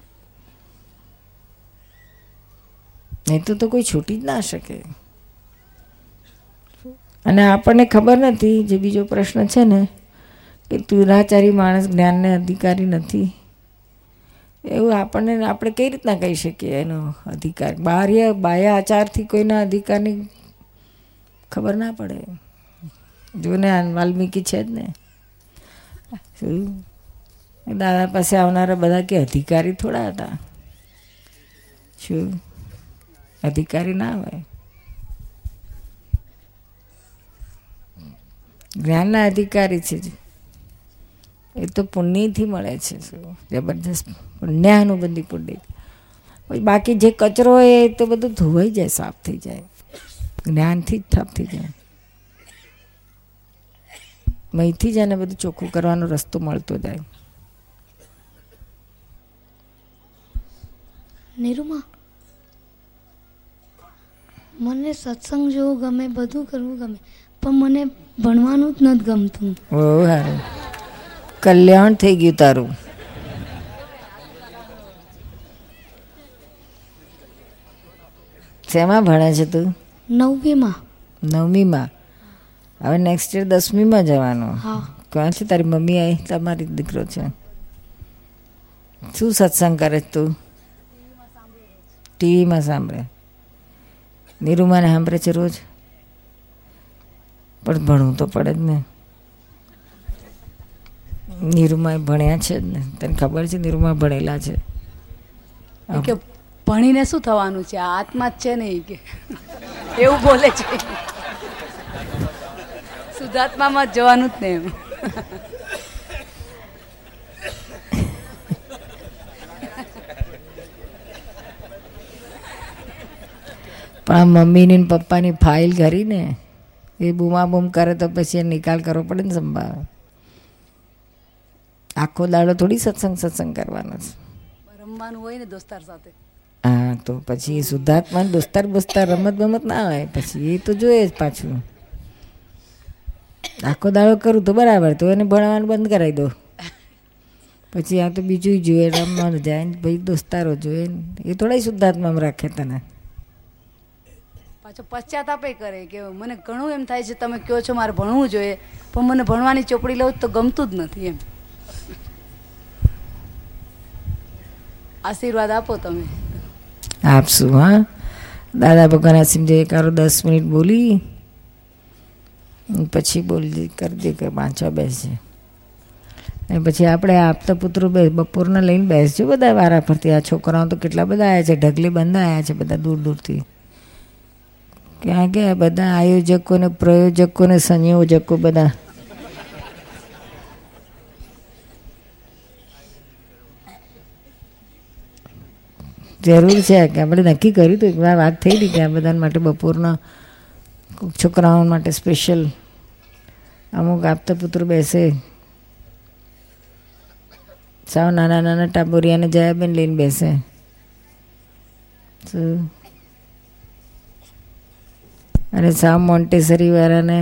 નહીં તો તો કોઈ છૂટી જ ના શકે. અને આપણને ખબર નથી જે બીજો પ્રશ્ન છે ને કે દુરાચારી માણસ જ્ઞાનને અધિકારી નથી. એવું આપણને, આપણે કઈ રીતના કહી શકીએ એનો અધિકાર? બાહ્ય બાહ્ય આચારથી કોઈના અધિકારની ખબર ના પડે. જોને વાલ્મીકી છે જ ને. શું? દાદા પાસે આવનારા બધા કે અધિકારી થોડા હતા. શું? અધિકારી ના હોય. જ્ઞાનના અધિકારી છે જ. એ તો પુણ્યથી મળે છે જબરદસ્ત પુણ્યાનુબંધી પુણ્ય. પછી બાકી જે કચરો એ તો બધું ધોવાઈ જાય સાફ થઈ જાય. જ્ઞાનથી જ સાફ થઈ જાય. મહીથી જ એને બધું ચોખ્ખું કરવાનો રસ્તો મળતો જાય. નિરૂમા મને સત્સંગ જોવું ગમે બધું કરવું ગમે પણ મને ભણવાનું જ નથી ગમતું. બહુ સારું. કલ્યાણ થઈ ગયું તારું. શેમાં ભણે છે તું? નવમીમાં. નવમીમાં. હવે નેક્સ્ટ યર દસમીમાં જવાનું. હા. ક્યાં છે તારી મમ્મી આવી તમારી દીકરો છે. શું સત્સંગ કરે છે તું? ટીવીમાં સાંભળે. નીરુમાને સાંભળે છે રોજ? પણ ભણવું તો પડે જ ને. નીરુમા ભણ્યા છે ને. તને ખબર છે નીરુમા ભણેલા છે? કે ભણીને શું થવાનું છે? આત્મા જ છે ને કે. એવું બોલે છે. શુદ્ધાત્મામાં જ જવાનું જ ને એમ. પણ આ મમ્મીની પપ્પાની ફાઇલ કરી ને? એ બૂમા બૂમ કરે તો પછી નિકાલ કરવો પડે ને સંભાળ. આખો દાડો થોડી સત્સંગ સત્સંગ કરવાનો છે. રમવાનું હોય ને દોસ્તાર સાથે. હા તો પછી શુદ્ધાત્મા દોસ્તાર બોસ્તાર રમત બમત ના હોય પછી એ તો જોઈએ જ પાછું. આખો દાડો કરું તો બરાબર તો એને ભણવાનું બંધ કરાવી દો. પછી આ તો બીજું જોઈએ રમવાનું જાય ને ભાઈ દોસ્તારો જોઈએ ને એ થોડા શુદ્ધાત્મામાં રાખે તને. પાછો પશ્ચાતાપે કરે કે મને ઘણું એમ થાય છે તમે કહો છો મારે ભણવું જોઈએ પણ મને ભણવાની ચોપડી લઉં તો ગમતું જ નથી એમ. આશીર્વાદ આપો તમે. આપશું, હા. દાદા ભગવાન સિમજે એકારો દસ મિનિટ બોલી. પછી બોલી કરી દે કે વાંચવા બેસજે અને પછી આપણે આપતા પુત્રો બે, બપોરના લઈને બેસજો બધા વારા ફરતી આ છોકરાઓ તો કેટલા બધા આવ્યા છે, ઢગલી બંધ આવ્યા છે બધા દૂર દૂરથી. ક્યાં ગયા બધા આયોજકો ને પ્રયોજકો ને સંયોજકો બધા? જરૂર છે કે આપણે નક્કી કર્યું હતું એકવાર વાત થઈ હતી કે આ બધા માટે બપોરના છોકરાઓ માટે સ્પેશિયલ અમુક આપતા પુત્ર બેસે. સાવ નાના નાના ટાબોરિયાને જયાબેન લઈને બેસે. અને સાવ મોન્ટેસરી વાળાને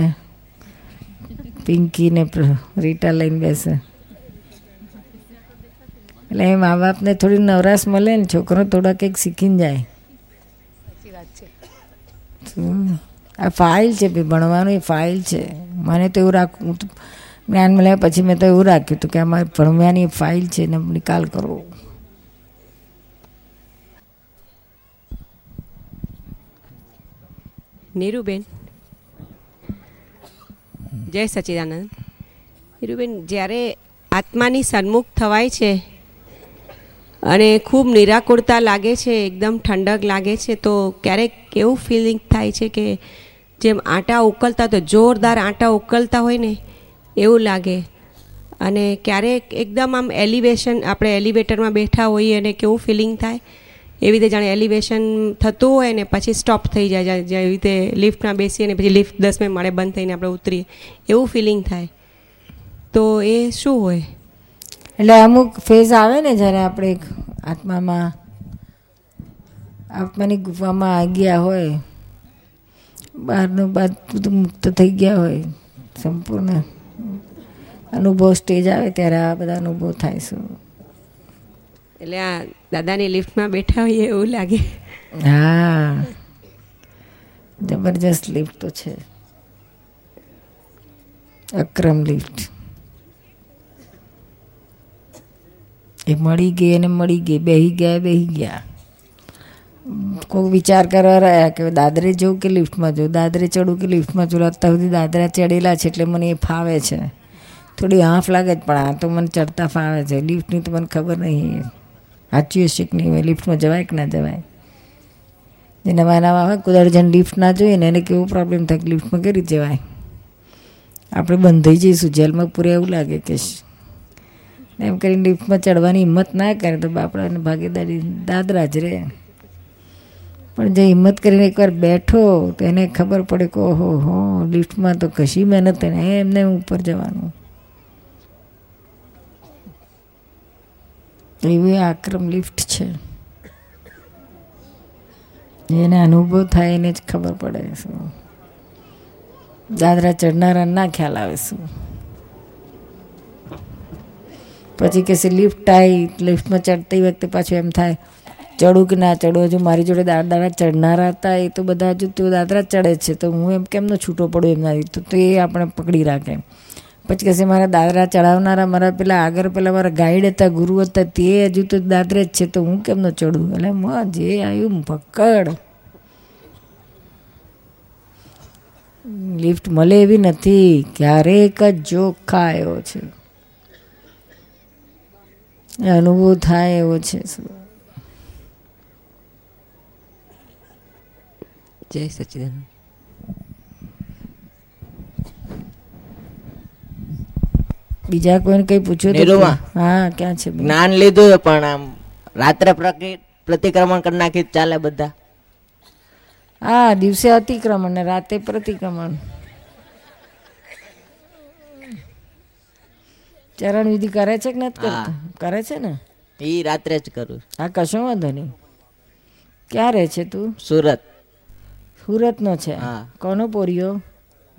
પિંકીને રીટા લઈને બેસે. એટલે એ મા બાપને થોડી નવરાશ મળે ને છોકરો થોડા કંઈક શીખીને જાય? આ ફાઇલ છે ભાઈ ભણવાનું એ ફાઇલ છે. મને તો એવું રાખવું જ્ઞાન મળ્યા પછી મેં તો એવું રાખ્યું હતું કે અમારે ભણવાની ફાઇલ છે ને નિકાલ કરવો નીરુબેન. જય સચિદાનંદ. નીરુબેન જ્યારે આત્માની સન્મુખ થવાય છે અને ખૂબ નિરાકુરતા લાગે છે, એકદમ ઠંડક લાગે છે, તો ક્યારેક કેવું ફિલિંગ થાય છે કે જેમ આટા ઉકલતા તો જોરદાર આટા ઉકલતા હોય ને, એવું લાગે. અને ક્યારેક એકદમ આમ એલિવેશન આપણે એલિવેટરમાં બેઠા હોઈએ અને કેવું ફિલિંગ થાય, એવી રીતે જાણે એલિવેશન થતું હોય ને પછી સ્ટોપ થઈ જાય જેવી રીતે લિફ્ટમાં બેસીએ ને પછી લિફ્ટ દસમે માળે બંધ થઈને આપણે ઉતરીએ, એવું ફિલિંગ થાય. તો એ શું હોય? એટલે અમુક ફેઝ આવે ને જ્યારે આપણે એક આત્મામાં આત્માની ગુફામાં ગયા હોય બહારનું બધું મુક્ત થઈ ગયા હોય સંપૂર્ણ અનુભવ સ્ટેજ આવે ત્યારે આ બધા અનુભવ થાય શું એટલે આ દાદાની લિફ્ટમાં બેઠા હોઈએ એવું લાગે. હા. જબરજસ્ત લિફ્ટ તો છે. અક્રમ લિફ્ટ એ મળી ગઈ અને મળી ગઈ. બેહી ગયા બેહી ગયા. કોઈ વિચાર કરવા રહ્યા કે દાદરે જવું કે લિફ્ટમાં જવું દાદરે ચડું કે લિફ્ટમાં જવું અત્યાર સુધી દાદરા ચડેલા છે એટલે મને એ ફાવે છે. થોડી આંફ લાગે જ, પણ આ તો મને ચડતા ફાવે છે. લિફ્ટની તો મને ખબર નહીં. સાચી હશે કે નહીં? હોય લિફ્ટમાં જવાય કે ના જવાય? જે નવા નવા હોય કુદાડ જણ લિફ્ટ ના જોઈએ ને એને કેવો પ્રોબ્લેમ થાય કે લિફ્ટમાં કેવી રીતે જવાય? આપણે બંધાઈ જઈશું. જેલમાં પૂરે એવું લાગે કે એમ કરીને લિફ્ટમાં ચડવાની હિંમત ના કરે તો બાપડાને ભાગીદારી દાદરા જ રહે. પણ જે હિંમત કરીને એકવાર બેઠો તો એને ખબર પડે કે ઓહો, હો, લિફ્ટમાં તો કશી મહેનત એને એમને ઉપર જવાનું. એવી આક્રમ લિફ્ટ છે. એને અનુભવ થાય એને જ ખબર પડે શું. દાદરા ચડનારા ના ખ્યાલ આવે શું. પછી કે લિફ્ટ આવી લિફ્ટમાં ચડતી વખતે પાછું એમ થાય, ચડું કે ના ચડું? હજુ મારી જોડે દાદા ચડનારા હતા, એ તો બધા હજુ તો દાદરા ચડે છે. તો હું એમ કેમનો છૂટો પડું એમનાથી તો તો આપણે પકડી રાખે પછી કહેશે મારા દાદરા ચડાવનારા મારા પેલા આગળ પેલા મારા ગાઈડ હતા, ગુરુ હતા, તે હજુ તો દાદરે જ છે, તો હું કેમનો ચડું? એટલે મ જે આવ્યું પકડ લિફ્ટ મળે એવી નથી, ક્યારેક જ જોક ખાયો છે. અનુભવ થાય એવો છે જય સચિદાન બીજા કોઈને કઈ પૂછ્યું? હા ક્યાં છે જ્ઞાન લીધું પણ આમ રાત્રે પ્રતિ- પ્રતિક્રમણ કરી નાખી ચાલે બધા. હા દિવસે અતિક્રમણ ને રાતે પ્રતિક્રમણ. ચરણ વિધિ કરે છે કે નથી કરતો? કરે છે ને? એ રાત્રે જ કરું હા કશો વાંધો નહીં. ક્યાં રહે છે તું? સુરત. સુરતનો છે? હા. કોનો પોરિયો?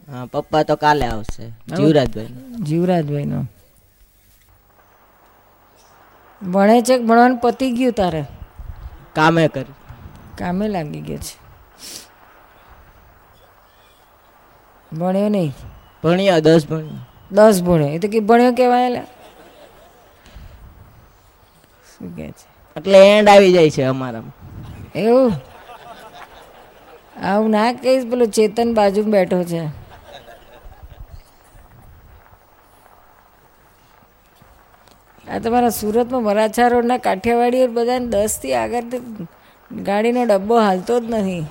હા પપ્પા તો કાલે આવશે. જીવરાજભાઈ જીવરાજભાઈનો. ભણે છે ભણવાનું પતી ગયું તારે? કામે કર્યું કામે લાગી ગયો છે. ભણ્યો નહીં? ભણ્યા દસ ભણ્યા. દસ ભણ્યો એ તો કે ભણ્યો કહેવાય એટલે શું કહે છે? એટલે એન્ડ આવી જાય છે અમારામાં. એવું? આવું ના કહીશ પેલો ચેતન બાજુ બેઠો છે. આ તમારા સુરતમાં વરાછા રોડના કાઠિયાવાડી બધાને દસથી આગળ ગાડીનો ડબ્બો હાલતો જ નથી.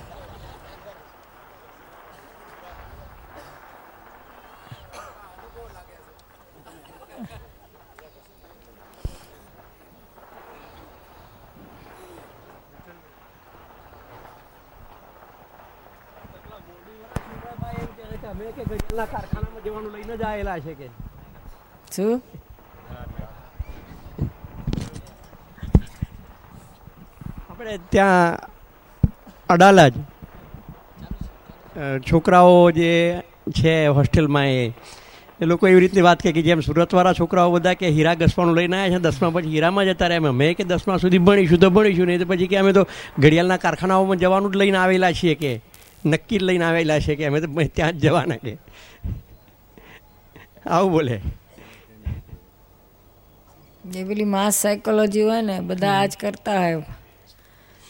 અમે કારખાનામાં જવાનું લઈને જ આવેલા છે કે? શું? આપણે ત્યાં અડાલજ છોકરાઓ જે છે હોસ્ટેલમાં એ એ લોકો એવી રીતની વાત કે જેમ સુરતવાળા છોકરાઓ બધા કે હીરા ઘસવાનું લઈને આવ્યા છે દસમા પછી હીરામાં જતા રહ્યા અમે કે દસમા સુધી ભણીશું તો ભણીશું નહીં તો પછી કે અમે તો ઘડિયાળના કારખાનાઓમાં જવાનું જ લઈને આવેલા છીએ કે નક્કી જ લઈને આવેલા છે કે અમે તો ત્યાં જ જવાના કે. આવું બોલે. જે પેલી માસ સાયકોલોજી હોય ને બધા આ જ કરતા હોય.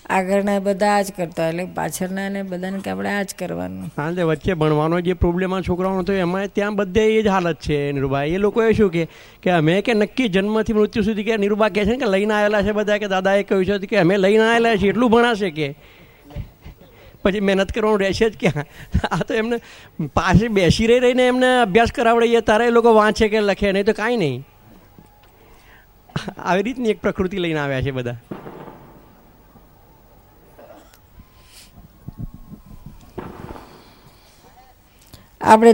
આગળના બધા આ જ કરતા એટલે પાછળના ને બધાને કે આપણે આ જ કરવાનું તે વચ્ચે ભણવાનો જે પ્રોબ્લેમ આ છોકરાઓનો તો એમાં ત્યાં બધે એ જ હાલત છે નિરૂભાઈ. એ લોકોએ શું કે કે અમે કે નક્કી જન્મથી મૃત્યુ સુધી કે નિરૂબા કહે છે ને કે લઈને આવેલા છે બધા કે દાદાએ કહ્યું છે કે અમે લઈને આવેલા છીએ એટલું ભણાશે કે. પછી મહેનત કરવાનું રહેશે જ ક્યાં? આ તો એમને પાસે બેસી રહી રહીને એમને અભ્યાસ કરાવડીએ તારે એ લોકો વાંચે કે લખે, નહીં તો કાંઈ નહીં. આવી રીતની એક પ્રકૃતિ લઈને આવ્યા છે બધા. આપણે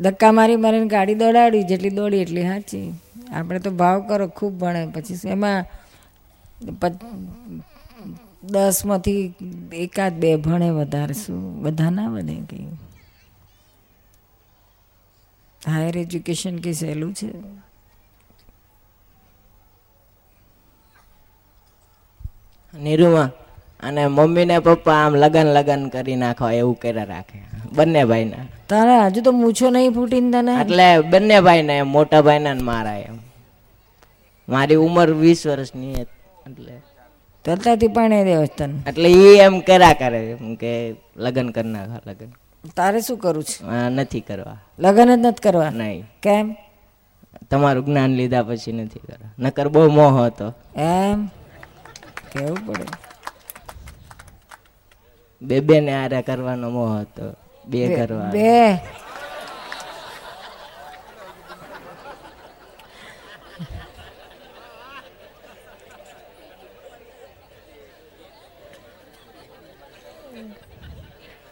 ધક્કા મારી મારીને ગાડી દોડાડી, જેટલી દોડી એટલી સાચી. આપણે તો ભાવ કરો, ખૂબ ભણે. પછી એમાં દસમાંથી એકાદ બે ભણે વધારે શું? બધા ના બને કંઈ? હાયર એજ્યુકેશન કંઈ સહેલું છે? નીરુમાં અને મમ્મી ને પપ્પા આમ લગન લગન કરી નાખો એવું કર્યા રાખે. બંને ભાઈના. તારા હજુ તો મૂછો નહીં ફૂટીને તને? એટલે બંને ભાઈને એમ મોટા ભાઈ ને મારા એમ. મારી ઉંમર વીસ વર્ષની એટલે તરતાથી પણ દેવ એટલે એ એમ કર્યા કરે કે લગ્ન કરી નાખો લગન. તારે શું કરવું છે? નથી કરવા. લગ્ન જ નથી કરવા? નહીં. કેમ? તમારું જ્ઞાન લીધા પછી નથી કરવા. નકર બહુ મોહ હતો. એમ? કેવું પડે? બે બે ને આરે કરવાનો મોહ હતો. બે- કરવા. બે?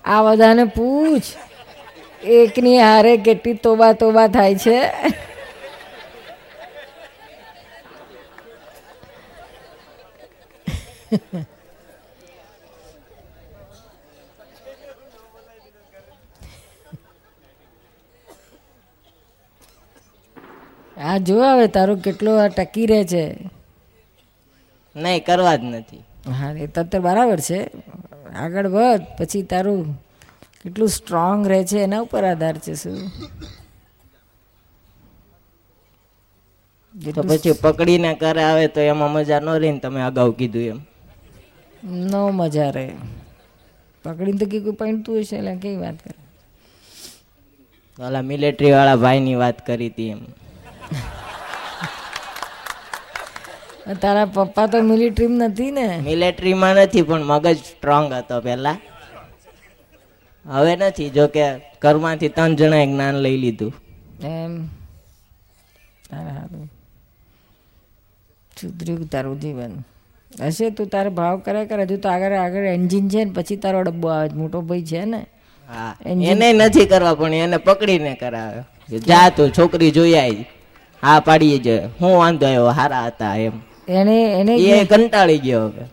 આ બધાને પૂછ. એકની હારે કેટલી તોબા તોબા થાય છે. આ જો હવે તારું કેટલો આ ટકી રહે છે. નહીં કરવા જ નથી. હા એ તો બરાબર છે. આગળ વધ પછી તારું કેટલું સ્ટ્રોંગ રહે છે એના ઉપર આધાર છે શું? તો પછી પકડીને કરે આવે તો એમાં મજા ન રહી ને તમે અગાઉ કીધું એમ. ન મજા રહે. પકડીને તો કીધું પૈણતું હશે એટલે કઈ વાત કરે? ઓલા મિલિટરી વાળા ભાઈની વાત કરી હતી એમ. તારા પપ્પા તો મિલિટરીમાં નથી ને. મિલિટરીમાં નથી પણ મગજ સ્ટ્રોંગ હતો પહેલા. હવે નથી જો કે ઘરમાંથી ત્રણ જણાએ જ્ઞાન લઈ લીધું. એમ. તારા સુધર્યું તારું જીવન? હશે તું તારે ભાવ કરે કરે હજુ તો આગળ આગળ એન્જિન છે ને પછી તારો ડબ્બો આવે મોટો ભાઈ છે ને. હા. એને નથી કરવા પણ એને પકડીને કરાવે. જા તું છોકરી જોઈ આવી હા પાડીએ જ. હું વાંધો આવ્યો હારા હતા એમ. એને એને એ કંટાળી ગયો હવે.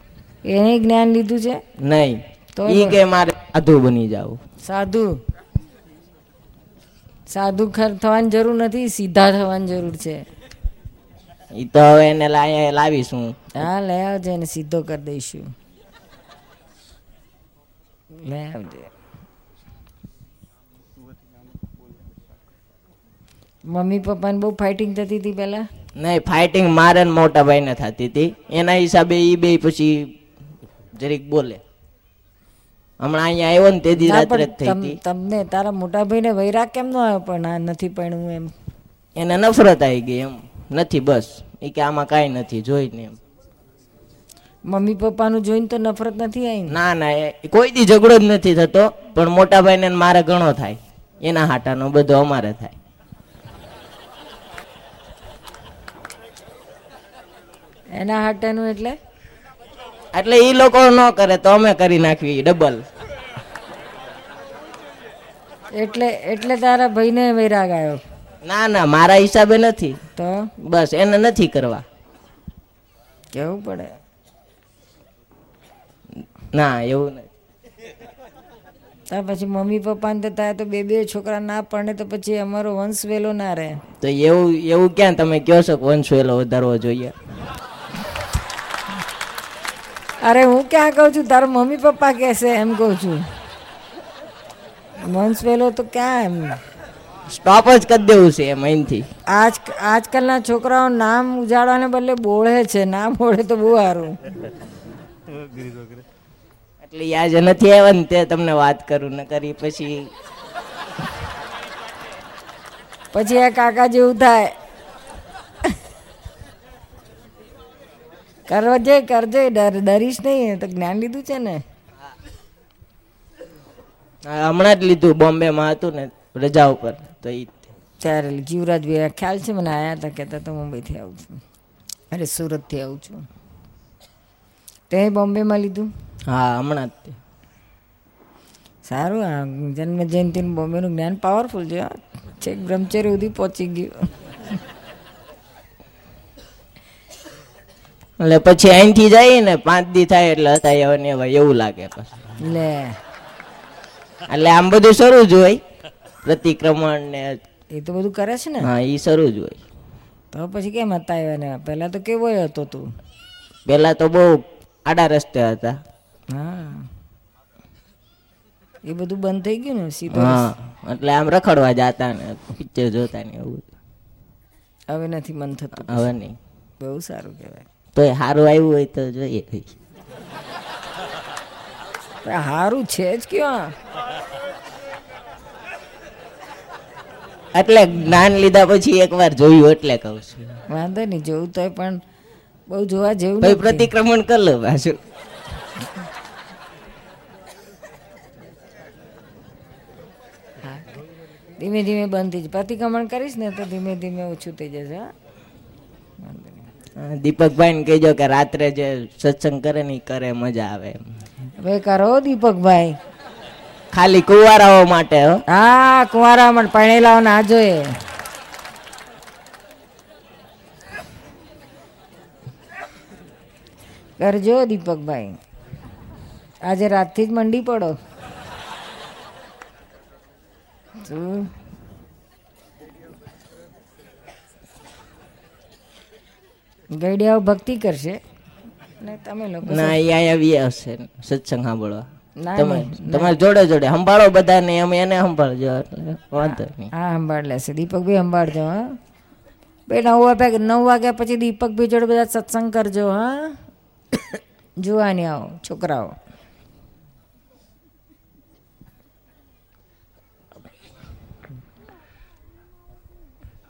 એને જ્ઞાન લીધું છે? નહીં. તો એ કે મારે સાધુ બની જાવ. સાધુ. સાધુ થવાની જરૂર નથી સીધા થવાની જરૂર છે. એ તો હવે એને લાવીશું. હા લઈ આવજે એને સીધો કરી દઈશું. લઈ આવજે. મમ્મી પપ્પાને બહુ ફાઇટિંગ થતી હતી પહેલા? નહીં ફાઇટિંગ મારે ને મોટા ભાઈને થતી હતી. એના હિસાબે ઈ બે પછી જરીક બોલે. હમણાં અહીંયા આવ્યો ને તે દી રાત્રે જ થઈ હતી. તમને તારા મોટા ભાઈને વૈરાગ કેમ નો આવ્યો? પણ આ નથી પણ એમ. એને નફરત આવી ગઈ એમ. નથી બસ. એ કે આમાં કાંઈ નથી જોઈને એમ. મમ્મી પપ્પાનું જોઈને તો નફરત નથી આવી ના ના એ કોઈ દી ઝઘડો જ નથી થતો પણ મોટા ભાઈને ને મારે ઘણો થાય. એના હાટાનો બધો અમારે થાય. એના હાટેનું એટલે? એટલે એ લોકો ન કરે તો અમે કરી નાખવી ડબલ એટલે એટલે તારા ભાઈને વૈરાગ આવ્યો ના ના મારા હિસાબે નથી. તો? બસ એને નથી કરવા. કેવું પડે? ના એવું નથી. તા પછી મમ્મી પપ્પાને તો તારે તો બે બે છોકરા ના પડે તો પછી અમારો વંશ વેલો ના રહે. તો એવું એવું ક્યાં તમે કહો છો કે વંશ વેલો વધારવો જોઈએ? અરે હું ક્યાં કહું છું? તારા મમ્મી પપ્પા કહેશે એમ કહું છું. મંચ વેલો તો ક્યાં એમ? સ્ટોપ જ કરી દેવું છે એમ અહીંથી. આજ આજકાલના છોકરાઓ નામ ઉજાડવાને બદલે બોળે છે. ના બોળે તો બહુ સારું. એટલે યાદ નથી આવ્યા ને તે તમને વાત કરું ને કરી પછી. પછી આ કાકા જેવું થાય. કરજે કરજે ડર ડરીશ નહીં તો જ્ઞાન લીધું છે ને. હમણાં જ લીધું બોમ્બે માં હતું ને રજા ઉપર તો ઈ ત્યારે જીવરાજ ભાઈ ખ્યાલ છે મને આયા હતા કહેતા તો મુંબઈથી આવું છું. અરે સુરતથી આવું છું. તે બોમ્બેમાં લીધું? હા હમણાં જ તે. સારું આ જન્મ જયંતિનું બોમ્બેનું જ્ઞાન પાવરફુલ છે છેક બ્રહ્મચર્ય સુધી પહોંચી ગયું. એટલે પછી અહીંથી જાય ને પાંચ દી થાય એટલે હતા એવા ને એવા એવું લાગે પછી. લે. એટલે આમ બધું શરૂ જ હોય. પ્રતિક્રમણ ને એ તો બધું કરે છે ને? હા એ શરૂ જ હોય. તો પછી કેમ હતા આવ્યા ને? પહેલા તો કેવો હતો તું? પેલા તો બહુ આડા રસ્તે હતા. હા. એ બધું બંધ થઈ ગયું ને? સીધો હા એટલે આમ રખડવા જતા ને પિક્ચર જોતા ને એવું. હવે નથી મન થતું. હવે નહીં. બહુ સારું કહેવાય. તોય સારું આવ્યું હોય તો જોઈએ સારું છે જ ક્યાં. એટલે જ્ઞાન લીધા પછી એકવાર જોયું એટલે કહું છું. વાંધો નહીં જોયું તોય પણ બહુ જોવા જેવું ભાઈ પ્રતિક્રમણ કર લો પાછું. ધીમે ધીમે બંધ થઈ જશે પ્રતિક્રમણ કરીશ ને તો ધીમે ધીમે ઓછું થઈ જશે હા, દીપકભાઈ ને કહેજો કે રાત્રે જે સત્સંગ કરે ને કરે મજા આવે. હવે કરો દીપકભાઈ. ખાલી કુંવારાઓ માટે હો. હા કુંવારા પણ પરણેલાઓ ના જોઈએ. કરજો દીપકભાઈ. આજે રાતથી જ મંડી પડો. શું? ગઈડિયાઓ ભક્તિ કરશે. ને તમે લોકો ના એ અહીંયા આવી આવશે. સત્સંગ સાંભળવા. ના, તમારે જોડે જોડે. સંભાળો બધાને અમે એને સંભાળજો. વાંધો નહીં. હા સંભાળ લેશે દીપકભાઈ સંભાળજો હા. બે નવ વાગ્યા નવ વાગ્યા પછી દીપકભાઈ જોડે બધા સત્સંગ કરજો હા. જોવાની આવો છોકરાઓ.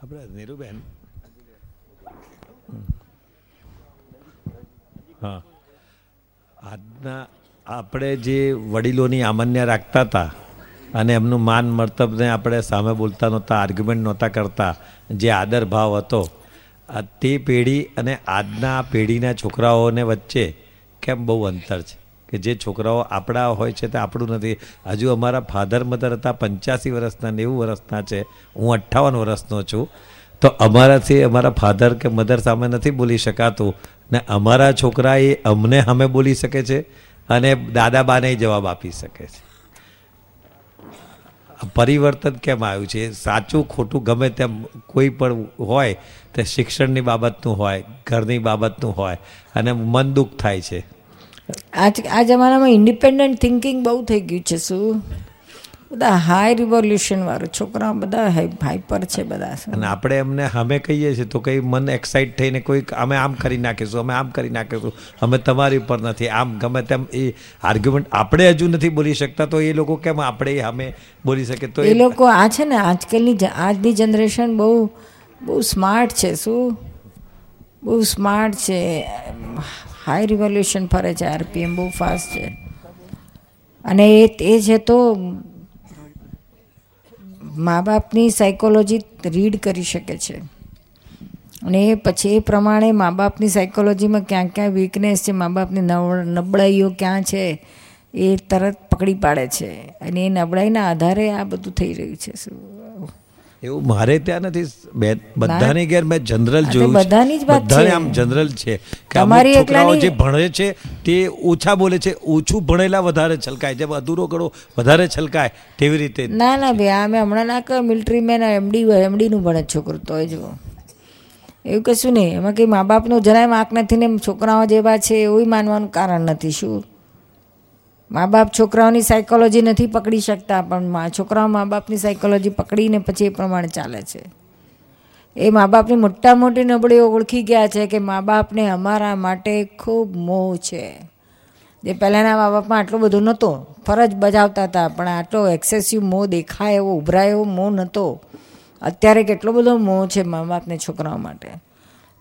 આપણે નીરુબેન હા આજના આપણે જે વડીલોની આમન્ય રાખતા હતા અને એમનું માન મર્તબને આપણે સામે બોલતા નહોતા આર્ગ્યુમેન્ટ નહોતા કરતા, જે આદર ભાવ હતો તે પેઢી અને આજના પેઢીના છોકરાઓને વચ્ચે કેમ બહુ અંતર છે? કે જે છોકરાઓ આપણા હોય છે તે આપણું નથી. હજુ અમારા ફાધર મધર હતા, પંચ્યાસી વર્ષના, નેવું વર્ષના છે, હું અઠ્ઠાવન વર્ષનો છું. તો અમારાથી અમારા ફાધર કે મધર સામે નથી બોલી શકાતું. ને અમારા છોકરા એ અમને સામે બોલી શકે છે અને દાદા બાને જવાબ આપી શકે છે. પરિવર્તન કેમ આવ્યું છે? સાચું ખોટું ગમે તેમ કોઈ પણ હોય તે શિક્ષણની બાબતનું હોય, ઘરની બાબતનું હોય અને મન દુઃખ થાય છે. આજ આ જમાનામાં ઇન્ડિપેન્ડન્ટ થિંકિંગ બહુ થઈ ગયું છે, શું? બધા હાઈ રિવોલ્યુશન વાળું છોકરા બધા હાઈપર છે બધા. અને આપણે એમને અમે કહીએ છીએ તો કંઈ મન એક્સાઇટ થઈને કોઈ અમે આમ કરી નાખીશું અમે આમ કરી નાખીશું. અમે તમારી ઉપર નથી આમ ગમે તેમ એ આર્ગ્યુમેન્ટ આપણે હજુ નથી બોલી શકતા તો એ લોકો કેમ આપણે અમે બોલી શકે તો એ લોકો આ છે ને આજકાલની આજની જનરેશન બહુ બહુ સ્માર્ટ છે શું? બહુ સ્માર્ટ છે. હાઈ રિવોલ્યુશન ફરે છે આરપીએમ બહુ ફાસ્ટ છે. અને એ તે છે તો મા બાપની સાયકોલોજી રીડ કરી શકે છે. અને પછી એ પ્રમાણે મા બાપની સાયકોલોજીમાં ક્યાં ક્યાં વીકનેસ છે મા બાપની નબળાઈઓ ક્યાં છે, એ તરત પકડી પાડે છે. અને એ નબળાઈના આધારે આ બધું થઈ રહ્યું છે. શું એવું મારે ત્યાં નથી. બેન બધાની ઘેર મેં જનરલ જોયું બધાની જ વાત બધાને. આમ જનરલ છે કે અમારી છોકરાઓ જે ભણે છે તે ઓછા બોલે છે. ઓછું ભણેલા વધારે છલકાય. જેમ અધૂરો ગળો વધારે છલકાય તેવી રીતે. ના ના ભાઈ આ મેં હમણાં ના કહ્યું મિલિટરી મેન એમડી એમડીનું ભણે છોકરું તોય જો એવું કશું નહીં. એમાં કંઈ મા બાપનું જરાય વાંક નથી ને છોકરાઓ જેવા છે એવું માનવાનું કારણ નથી. શું? મા બાપ છોકરાઓની સાયકોલોજી નથી પકડી શકતા, પણ છોકરાઓ મા બાપની સાયકોલોજી પકડીને પછી એ પ્રમાણે ચાલે છે. એ મા બાપની મોટા મોટી નબળીઓ ઓળખી ગયા છે કે મા બાપને અમારા માટે ખૂબ મોહ છે. જે પહેલાંના મા બાપમાં આટલું બધો નહોતો ફરજ બજાવતા હતા, પણ આટલો એક્સેસિવ મોહ દેખાય એવો, ઉભરાય એવો મોહ નહોતો અત્યારે કેટલો બધો મોહ છે મા બાપને છોકરાઓ માટે.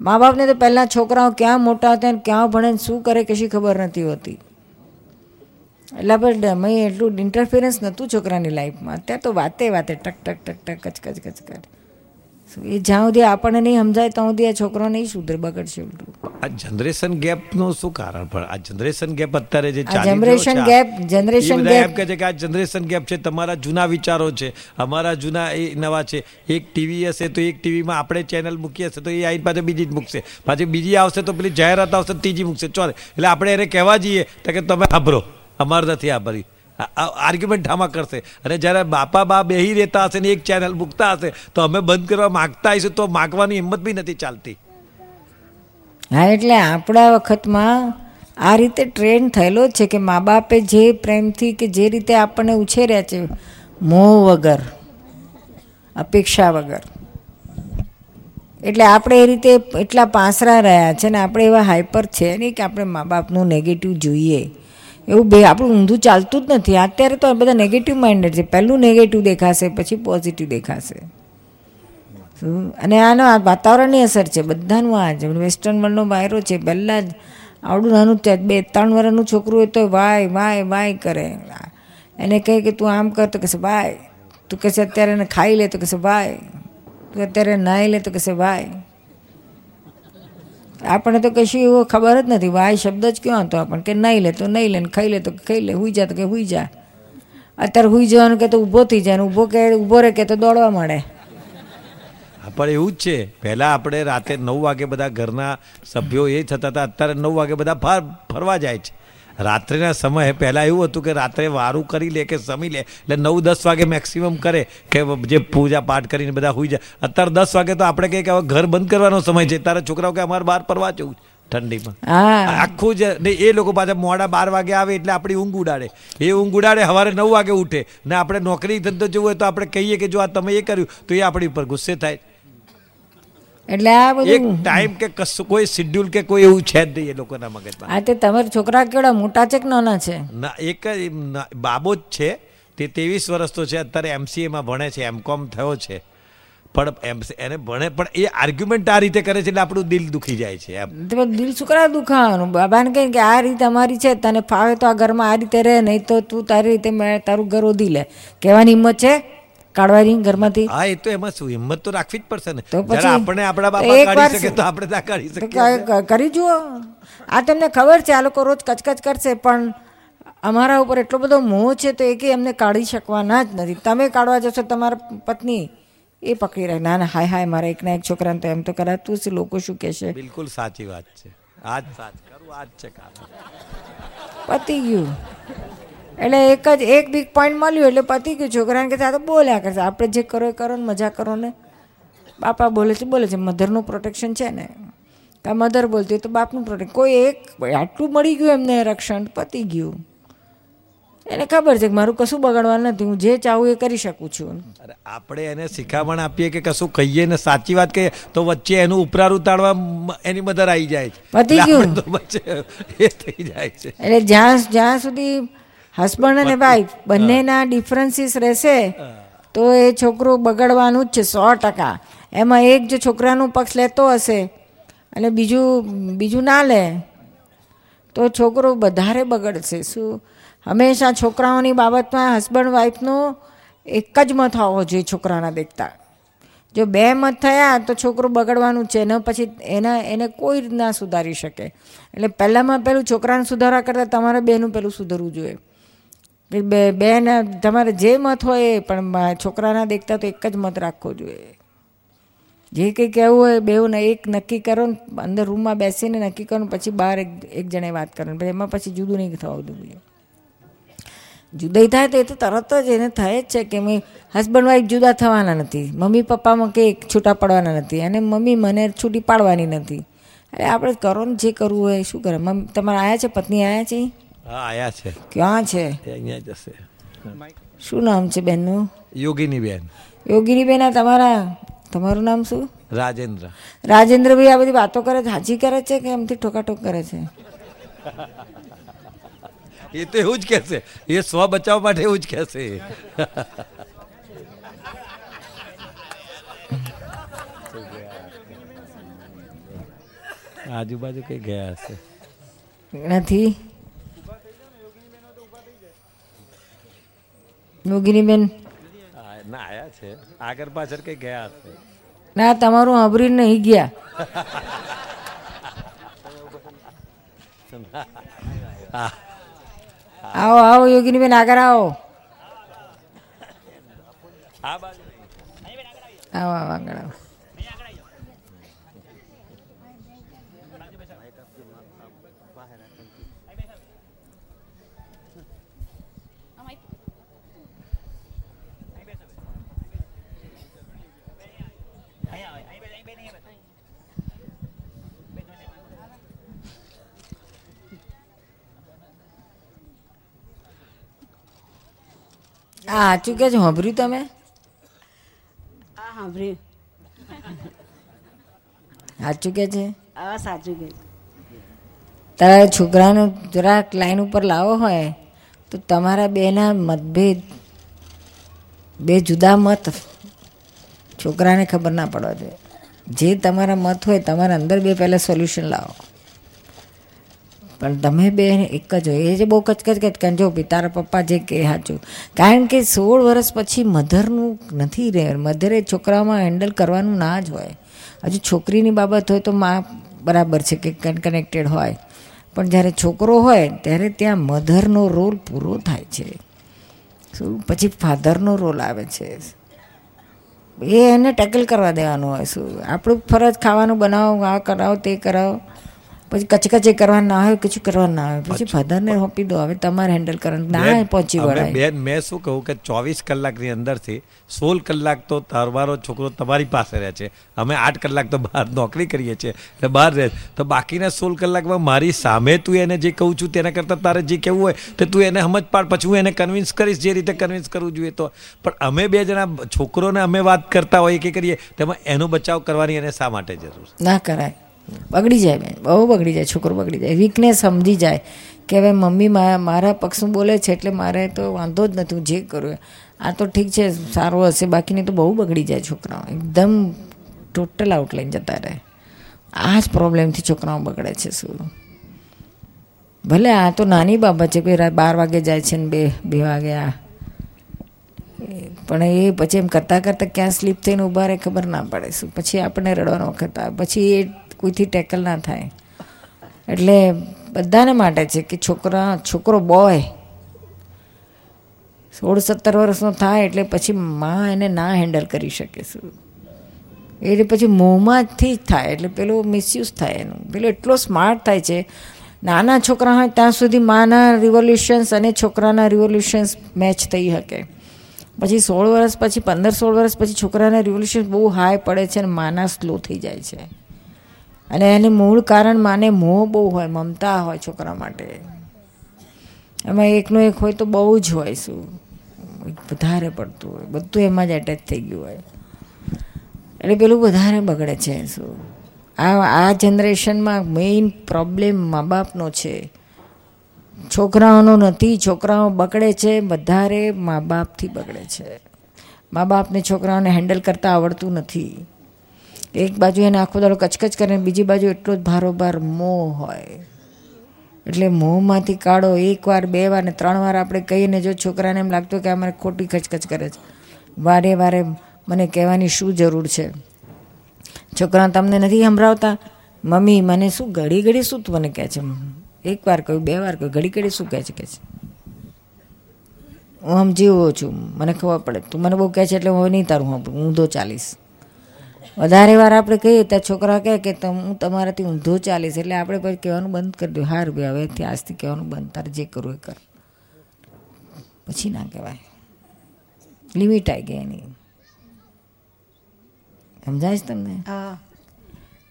મા બાપને તો પહેલાં છોકરાઓ ક્યાં મોટા હતા ક્યાં ભણે શું કરે કશી ખબર નથી હોતી. એટલે પણ મેં એટલું ઇન્ટરફિયરન્સ નહોતું છોકરાની લાઈફમાં અત્યારે તો વાતે વાતે ટક ટક ટક ટક કચ કચ કચ એ જ્યાં સુધી આપણને નહીં સમજાય ત્યાં સુધી આ છોકરો નહીં સુધરે બગડશે ઉલટું આ જનરેશન ગેપનું શું કારણ પણ? આ જનરેશન ગેપ અત્યારે જે આ ગેપ જનરેશન. એમ કહે છે કે આ જનરેશન ગેપ છે તમારા જૂના વિચારો છે અમારા જૂના એ નવા છે. એક ટીવી હશે તો એક ટીવીમાં આપણે ચેનલ મૂકી હશે તો એ આઈ પાછળ બીજી જ મૂકશે. પાછી બીજી આવશે તો પેલી જાહેરાત આવશે ત્રીજી મૂકશે. ચોથે એટલે આપણે એને કહેવા જઈએ તો કે તમે સાંભળો. અમારે નથી સાંભળી આર્ગ્યુમેન્ટ આમાં કરશે. અને જ્યારે બાપા બા બેહી રહેતા હશે ને એક ચેનલ મૂકતા હશે, તો અમે બંધ કરવા માગતા હશું તો માગવાની હિંમત બી નથી ચાલતી. હા, એટલે આપણા વખતમાં આ રીતે ટ્રેન્ડ થયેલો છે કે મા બાપે જે પ્રેમથી કે જે રીતે આપણને ઉછેર્યા છે, મોહ વગર, અપેક્ષા વગર. એટલે આપણે એ રીતે એટલા પાસરા રહ્યા છે ને આપણે એવા હાઈપર છે નહીં કે આપણે મા બાપનું નેગેટિવ જોઈએ. એવું બે, આપણું ઊંધું ચાલતું જ નથી. અત્યારે તો બધા નેગેટિવ માઇન્ડેડ છે. પહેલું નેગેટિવ દેખાશે, પછી પોઝિટિવ દેખાશે? અને આનો આ વાતાવરણની અસર છે, બધાનું આ જ. વેસ્ટર્ન વર્લ્ડનો વાયરો છે, પહેલાં જ આવડું નાનું જ બે, ત્રણ વર્ષનું છોકરું હોય તો વાય વાય વાય કરે. એને કહે કે તું આમ કર, તો કહેશે વાય. તું કહેશે અત્યારે એને ખાઈ લે, તો કહેશે વાય. તું અત્યારે નાહી લે, તો કહેશે વાય. આપણને તો કશું એવો ખબર જ નથી વાય શબ્દ જ કયો હતો આપણને કે નહીં લે તો નહીં લે ને ખાઈ લે તો ખાઈ લે, હુઈ જા તો કે હુઈ જા. અત્યારે હુઈ જવાનું કે તો ઊભો થઈ જાય ને ઊભો કે ઊભો રહે કે તો દોડવા માંડે પણ એવું જ છે. પહેલા આપણે રાતે નવ વાગે બધા ઘરના સભ્યો એ થતા હતા, અત્યારે નવ વાગે બધા ફર ફરવા જાય છે. રાત્રિના સમયે પહેલાં એવું હતું કે રાત્રે વારું કરી લે કે સમી લે. એટલે નવ દસ વાગે મેક્સિમમ કરે કે જે પૂજા પાઠ કરીને બધા હોઈ જાય. અત્યારે દસ વાગે તો આપણે કહીએ કે હવે ઘર બંધ કરવાનો સમય છે. તારા છોકરાઓ કે અમારે બહાર પરવા જવું છે ઠંડીમાં. આખું જ ને એ લોકો પાછા મોડા બાર વાગે આવે એટલે આપણી ઊંઘ ઉડાડે. એ ઊંઘ ઉડાડે સવારે નવ વાગે ઉઠે. ને આપણે નોકરી ધંધો જવું હોય તો આપણે કહીએ કે જો આ તમે એ કર્યું તો એ આપણી ઉપર ગુસ્સે થાય. એટલે આ એક બધું ટાઈમ કે કશું કોઈ શિડ્યુલ કે કોઈ એવું છે જ નહીં એ લોકોના મગજમાં. આ તે તમારા છોકરા કેવડા મોટા છે કે નાના છે? ના એક જ બાબો જ છે. તે ત્રેવીસ વર્ષ તો છે અત્યારે એમસીએમાં ભણે છે એમકોમ થયો છે. પણ એમ એને ભણે પણ એ આર્ગ્યુમેન્ટ આ રીતે કરે છે એટલે આપણું દિલ દુખી જાય છે એમ. દિલ શું કરા દુખાવાનું? બાબાને કહે કે આ રીત અમારી છે તને ફાવે તો આ ઘરમાં આ રીતે રહે નહીં તો તું તારી રીતે તારું ઘર ઓધી લે. કહેવાની હિંમત છે? કાઢવાની ઘરમાંથી? હા એ તો એમાં શું હિંમત તો રાખવી જ પડશે ને. તો પછી આપણે આપણા બાપા કાઢી શકે તો આપણે ના કાઢી શકીએ કરી જુઓ. આ તમને ખબર છે આ લોકો રોજ કચકચ કરશે પણ અમારા ઉપર એટલો બધો મોહ છે તો એ કે એમને કાઢી શકવાના જ નથી. તમે કાઢવા જશો તમારા પત્ની એ પકડી રહે. ના ના હાય હાય મારા એકના એક છોકરાને તો એમ તો કરાતું છે લોકો શું કહેશે? બિલકુલ સાચી વાત છે. આજ સાચ કરું આજ છે કામ. પતી ગયું. એટલે એક જ એક બીક પોઈન્ટ મળ્યું એટલે પતી ગયું છોકરાને કે આ તો બોલ્યા કરશે. આપણે જે કરો એ કરો ને મજા કરો ને. બાપા બોલે છે બોલે છે મધરનું પ્રોટેક્શન છે ને. કાં મધર બોલતી હોય તો બાપનું પ્રોટેક્ટ કોઈ એક આટલું મળી ગયું એમને રક્ષણ પતી ગયું. એને ખબર છે કે મારું કશું બગાડવાનું નથી. હું જે ચાહું એ કરી શકું છું. અરે આપણે એને શિખામણ આપીએ કે કશું કહીએ ને સાચી વાત કહીએ તો વચ્ચે એનું ઉપરાર ઉતારવા એની મધર આવી જાય છે. પતી ગયું. એ થઈ જાય છે. એટલે જ્યાં જ્યાં સુધી હસબન્ડ અને વાઈફ બંનેના ડિફરન્સીસ રહેશે તો એ છોકરું બગડવાનું જ છે સો ટકા. એમાં એક જો છોકરાનું પક્ષ લેતો હશે અને બીજું બીજું ના લે તો છોકરો વધારે બગડશે. શું? હંમેશા છોકરાઓની બાબતમાં હસબન્ડ વાઈફનો એક જ મત હોવો જોઈએ છોકરાના દેખતા. જો બે મત થયા તો છોકરું બગડવાનું જ છે ને પછી એના એને કોઈ ના સુધારી શકે. એટલે પહેલાંમાં પહેલું છોકરાને સુધારા કરતાં તમારે બેનું પહેલું સુધરવું જોઈએ. બે બેન, તમારે જે મત હોય પણ છોકરાના દેખતા તો એક જ મત રાખવો જોઈએ. જે કંઈ કહેવું હોય બેઉને એક નક્કી કરો ને, અંદર રૂમમાં બેસીને નક્કી કરો ને, પછી બહાર એક એક જણે વાત કરો પછી એમાં પછી જુદું નહીં થવા જોઈએ જુદાઈ થાય તો એ તો તરત જ એને થાય જ છે કે મેં હસબન્ડ વાઈફ જુદા થવાના નથી. મમ્મી, પપ્પામાં કે છૂટા પડવાના નથી અને મમ્મી મને છૂટી પાડવાની નથી. અરે આપણે કરો ને જે કરવું હોય, શું કરે? મમ્મી તમારે આવ્યા છે? પત્ની આયા છે? હા આયા છે. ક્યાં છે? અહીંયા જશે શું નામ છે બેનનું? યોગીની બેન યોગીની બેન આ તમારા તમારું નામ શું? રાજેન્દ્ર. રાજેન્દ્રભાઈ આ બધી વાતો કરે છે હાજી કરે છે કે એમથી ઠોકાઠોક કરે છે? એ તો એવું જ કહેશે એ સ્વ બચાવ માટે એવું જ કહેશે આજુબાજુ કઈ ગયા હશે? નથી? યોગિનીબેન ના આયા છે. આગળ પાછળ કઈ ગયા હશે? ના તમારું સાંભળીને નહીં ગયા. આવો આવો યોગિનીબેન આગળ આવો. આવો આવો આગળ આવો. આ સાચું કે છે? સાંભળ્યું તમે? હા સાંભળ્યું સાચું કે છે? હા સાચું કે તારા છોકરાને જરાક લાઈન ઉપર લાવો હોય તો તમારા બેના મતભેદ બે જુદા મત છોકરાને ખબર ના પડવા જોઈએ. જે તમારા મત હોય તમારા અંદર બે પહેલાં સોલ્યુશન લાવો. પણ તમે બેન એક જ હોય. એ જે બહુ કચકચ કચકચ જો તારા પપ્પા જે કહે સાચું. કારણ કે સોળ વર્ષ પછી મધરનું નથી રહે. મધરે છોકરાઓમાં હેન્ડલ કરવાનું ના જ હોય. હજુ છોકરીની બાબત હોય તો માં બરાબર છે કે કનેક્ટેડ હોય. પણ જ્યારે છોકરો હોય ત્યારે ત્યાં મધરનો રોલ પૂરો થાય છે. શું? પછી ફાધરનો રોલ આવે છે. એ એને ટેકલ કરવા દેવાનું હોય. શું? આપણું ફરજ ખાવાનું બનાવો, આ કરાવો, તે કરાવો. પછી કચકચે કરવા ના આવે કશું કરવા ના આવે. પછી ફાધરને સોંપી દો હવે તમારે હેન્ડલ કરવાનું. ના પહોંચી વળાય. બેન મેં શું કહું કે ચોવીસ કલાકની અંદરથી સોળ કલાક તો તમારો છોકરો તમારી પાસે રહે છે. અમે આઠ કલાક તો બહાર નોકરી કરીએ છીએ એટલે બહાર રહે તો બાકીના સોળ કલાકમાં મારી સામે તું એને જે કહું છું તેના કરતાં તારે જે કહેવું હોય તો તું એને સમજ પાડ. પછી હું એને કન્વિન્સ કરીશ જે રીતે કન્વિન્સ કરવું જોઈએ તો. પણ અમે બે જણા છોકરોને અમે વાત કરતા હોઈએ કે કરીએ તેમાં એનો બચાવ કરવાની એને શા માટે જરૂર ના કરાય. બગડી જાય બેન, બહુ બગડી જાય, છોકરો બગડી જાય. વીકનેસ સમજી જાય કે હવે મમ્મી મારા પક્ષનું બોલે છે એટલે મારે તો વાંધો જ નથી, હું જે કરું. આ તો ઠીક છે, સારું હશે, બાકીની તો બહુ બગડી જાય છોકરાઓ. એકદમ ટોટલ આઉટલાઈન જતા રહે. આ જ પ્રોબ્લેમથી છોકરાઓ બગડે છે શું? ભલે આ તો નાની બાબત છે, કોઈ બાર વાગે જાય છે ને બે બે વાગે આ. પણ એ પછી એમ કરતાં કરતાં ક્યાં સ્લીપ થઈને ઊભા રહે ખબર ના પડે શું. પછી આપણને રડવાનો વખત આવે. પછી એ કોઈથી ટેકલ ના થાય. એટલે બધાને માટે છે કે છોકરા, છોકરો બોય સોળ સત્તર વર્ષનો થાય એટલે પછી માં એને ના હેન્ડલ કરી શકે શું? એટલે પછી મોંમાંથી જ થાય, એટલે પેલું મિસયુઝ થાય એનું. પેલો એટલો સ્માર્ટ થાય છે. નાના છોકરા હોય ત્યાં સુધી માના રિવોલ્યુશન્સ અને છોકરાના રિવોલ્યુશન્સ મેચ થઈ શકે. પછી સોળ વર્ષ, પછી પંદર, સોળ વર્ષ પછી છોકરાના રિવોલ્યુશન બહુ હાઈ પડે છે અને માના સ્લો થઈ જાય છે. અને એને મૂળ કારણ માને મોહ બહુ હોય, મમતા હોય છોકરા માટે. એમાં એકનો એક હોય તો બહુ જ હોય શું? વધારે પડતું હોય. બધું એમાં જ એટેચ થઈ ગયું હોય. એટલે પેલું વધારે બગડે છે શું? આ આ જનરેશનમાં મેઇન પ્રોબ્લેમ મા બાપનો છે. છોકરાઓનો નથી, છોકરાઓ બગડે છે, વધારે મા બાપથી બગડે છે. મા બાપને છોકરાઓને હેન્ડલ કરતાં આવડતું નથી. એક બાજુ એને આખો દાડો કચકચ કરે બીજી બાજુ એટલો જ ભારોભાર મોહ હોય. એટલે મોંમાંથી કાઢો એક વાર, બે વાર ને ત્રણ વાર આપણે કહીએ ને જો છોકરાને એમ લાગતું કે મને ખોટી ખચકચ કરે છે. વારે વારે મને કહેવાની શું જરૂર છે? છોકરા તમને નથી સંભળાવતા? મમ્મી, મને શું ઘડી ઘડી શું તું મને કહે છે? એક વાર કહ્યું બે વાર કહ્યું ઘડી ઘડી શું કહે છે? કે છે. હું આમ જીવો છું, મને ખબર પડે. તું મને બહુ કહે છે એટલે હું નહીં તારું હું ઊંધો ચાલીશ વધારે વાર આપણે કહીએ તો છોકરા કહે કે હું તમારાથી ઊંધો ચાલીશ એટલે આપણે પછી કહેવાનું બંધ કરી દઉં હાર ભાઈ હવેથી આજથી કહેવાનું બંધ. તારે જે કરવું એ કર. પછી ના કહેવાય. લિમિટ આવી ગઈ એની. સમજાય છે તમને? હા.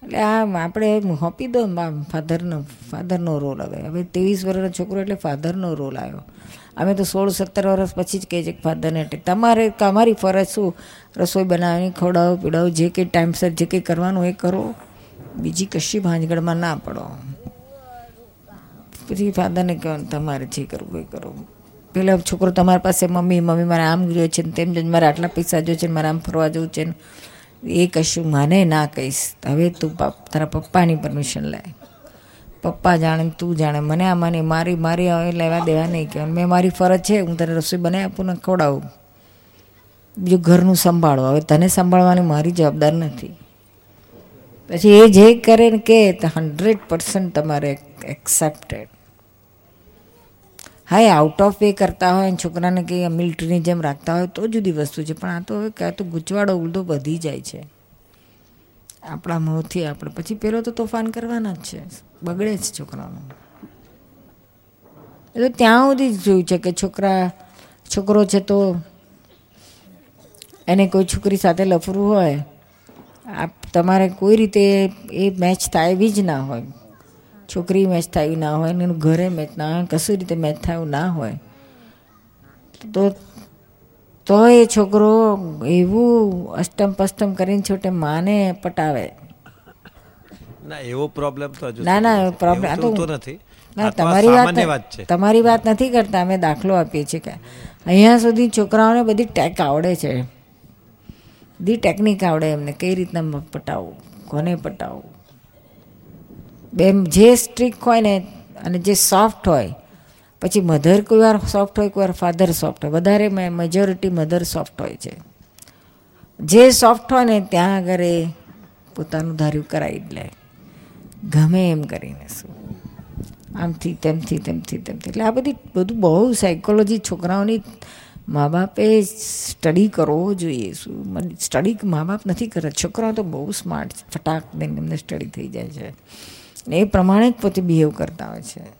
એટલે આ આપણે હોપી દો ફાધરનો ફાધરનો રોલ હવે. હવે ત્રેવીસ વર્ષનો છોકરો એટલે ફાધરનો રોલ આવ્યો. અમે તો સોળ સત્તર વર્ષ પછી જ કહીએ છીએ કે ફાધરને એટલે તમારે અમારી ફરજ શું? રસોઈ બનાવીને ખવડાવો પીડાવો જે કંઈ ટાઈમસર જે કંઈ કરવાનું એ કરો. બીજી કશી ભાંજગડમાં ના પડો. પછી ફાધરને કહેવાનું તમારે જે કરવું એ કરો. પહેલાં છોકરો તમારી પાસે મમ્મી મમ્મી મારે આમ જોઈએ છે ને તેમ છે, મારે આટલા પૈસા જોઈએ છે ને મારે આમ ફરવા જવું છે ને. એ કશું મને ના કહીશ. હવે તું તારા પપ્પાની પરમિશન લે. પપ્પા જાણે તું જાણે મને આ મને મારી મારી હવે લેવા દેવા નહીં કહેવાનું. મેં મારી ફરજ છે હું તને રસોઈ બનાવી આપું ને ખવડાવું. બીજું ઘરનું સંભાળો હવે તને સંભાળવાની મારી જવાબદાર નથી. પછી એ જે કરે ને કે હંડ્રેડ પર્સન્ટ તમારે એક્સેપ્ટેડ હા, એ આઉટ ઓફ વે કરતા હોય ને છોકરાને કંઈ મિલિટરીની જેમ રાખતા હોય તો જુદી વસ્તુ છે, પણ આ તો હવે કાં તો ગૂંચવાડો ઉલટો વધી જાય છે. આપણા મોંથી આપણે. પછી પેલો તો તોફાન કરવાના જ છે. બગડે જ છોકરાનું. એ તો ત્યાં સુધી જ જોયું છે કે છોકરા, છોકરો છે તો એને કોઈ છોકરી સાથે લફરું હોય આપ તમારે કોઈ રીતે એ મેચ થાય એવી જ ના હોય. છોકરી મેચ થાય ના હોય ને એનું ઘરે મેચ ના હોય કશું રીતે મેચ થાય એવું ના હોય. તો તો એ છોકરો એવું અષ્ટમ પષ્ટમ કરીને છોટે માને પટાવે. ના એવો પ્રોબ્લેમ તો હજુ ના ના પ્રોબ્લેમ તો નથી. ના તમારી વાત તમારી વાત નથી કરતા અમે દાખલો આપીએ છીએ કે અહીંયા સુધી છોકરાઓને બધી ટેક આવડે છે. બધી ટેકનિક આવડે એમને, કઈ રીતના પટાવવું કોને પટાવવું બે જે સ્ટ્રિક હોય ને, અને જે સોફ્ટ હોય, પછી મધર કોઈ વાર સોફ્ટ હોય, કોઈ વાર ફાધર સોફ્ટ હોય, વધારે મેજોરિટી મધર સોફ્ટ હોય છે. જે સોફ્ટ હોય ને, ત્યાં આગળ એ પોતાનું ધાર્યું કરાવી જ લે. ગમે એમ કરીને શું. આમથી, તેમથી તેમથી તેમથી. એટલે આ બધી, બધું બહુ સાયકોલોજી છોકરાઓની મા બાપે સ્ટડી કરવો જોઈએ. શું સ્ટડી મા બાપ નથી કરતા. છોકરાઓ તો બહુ સ્માર્ટ ફટાક દઈને એમને સ્ટડી થઈ જાય છે. એ પ્રમાણે જ પોતે બિહેવ કરતા હોય છે.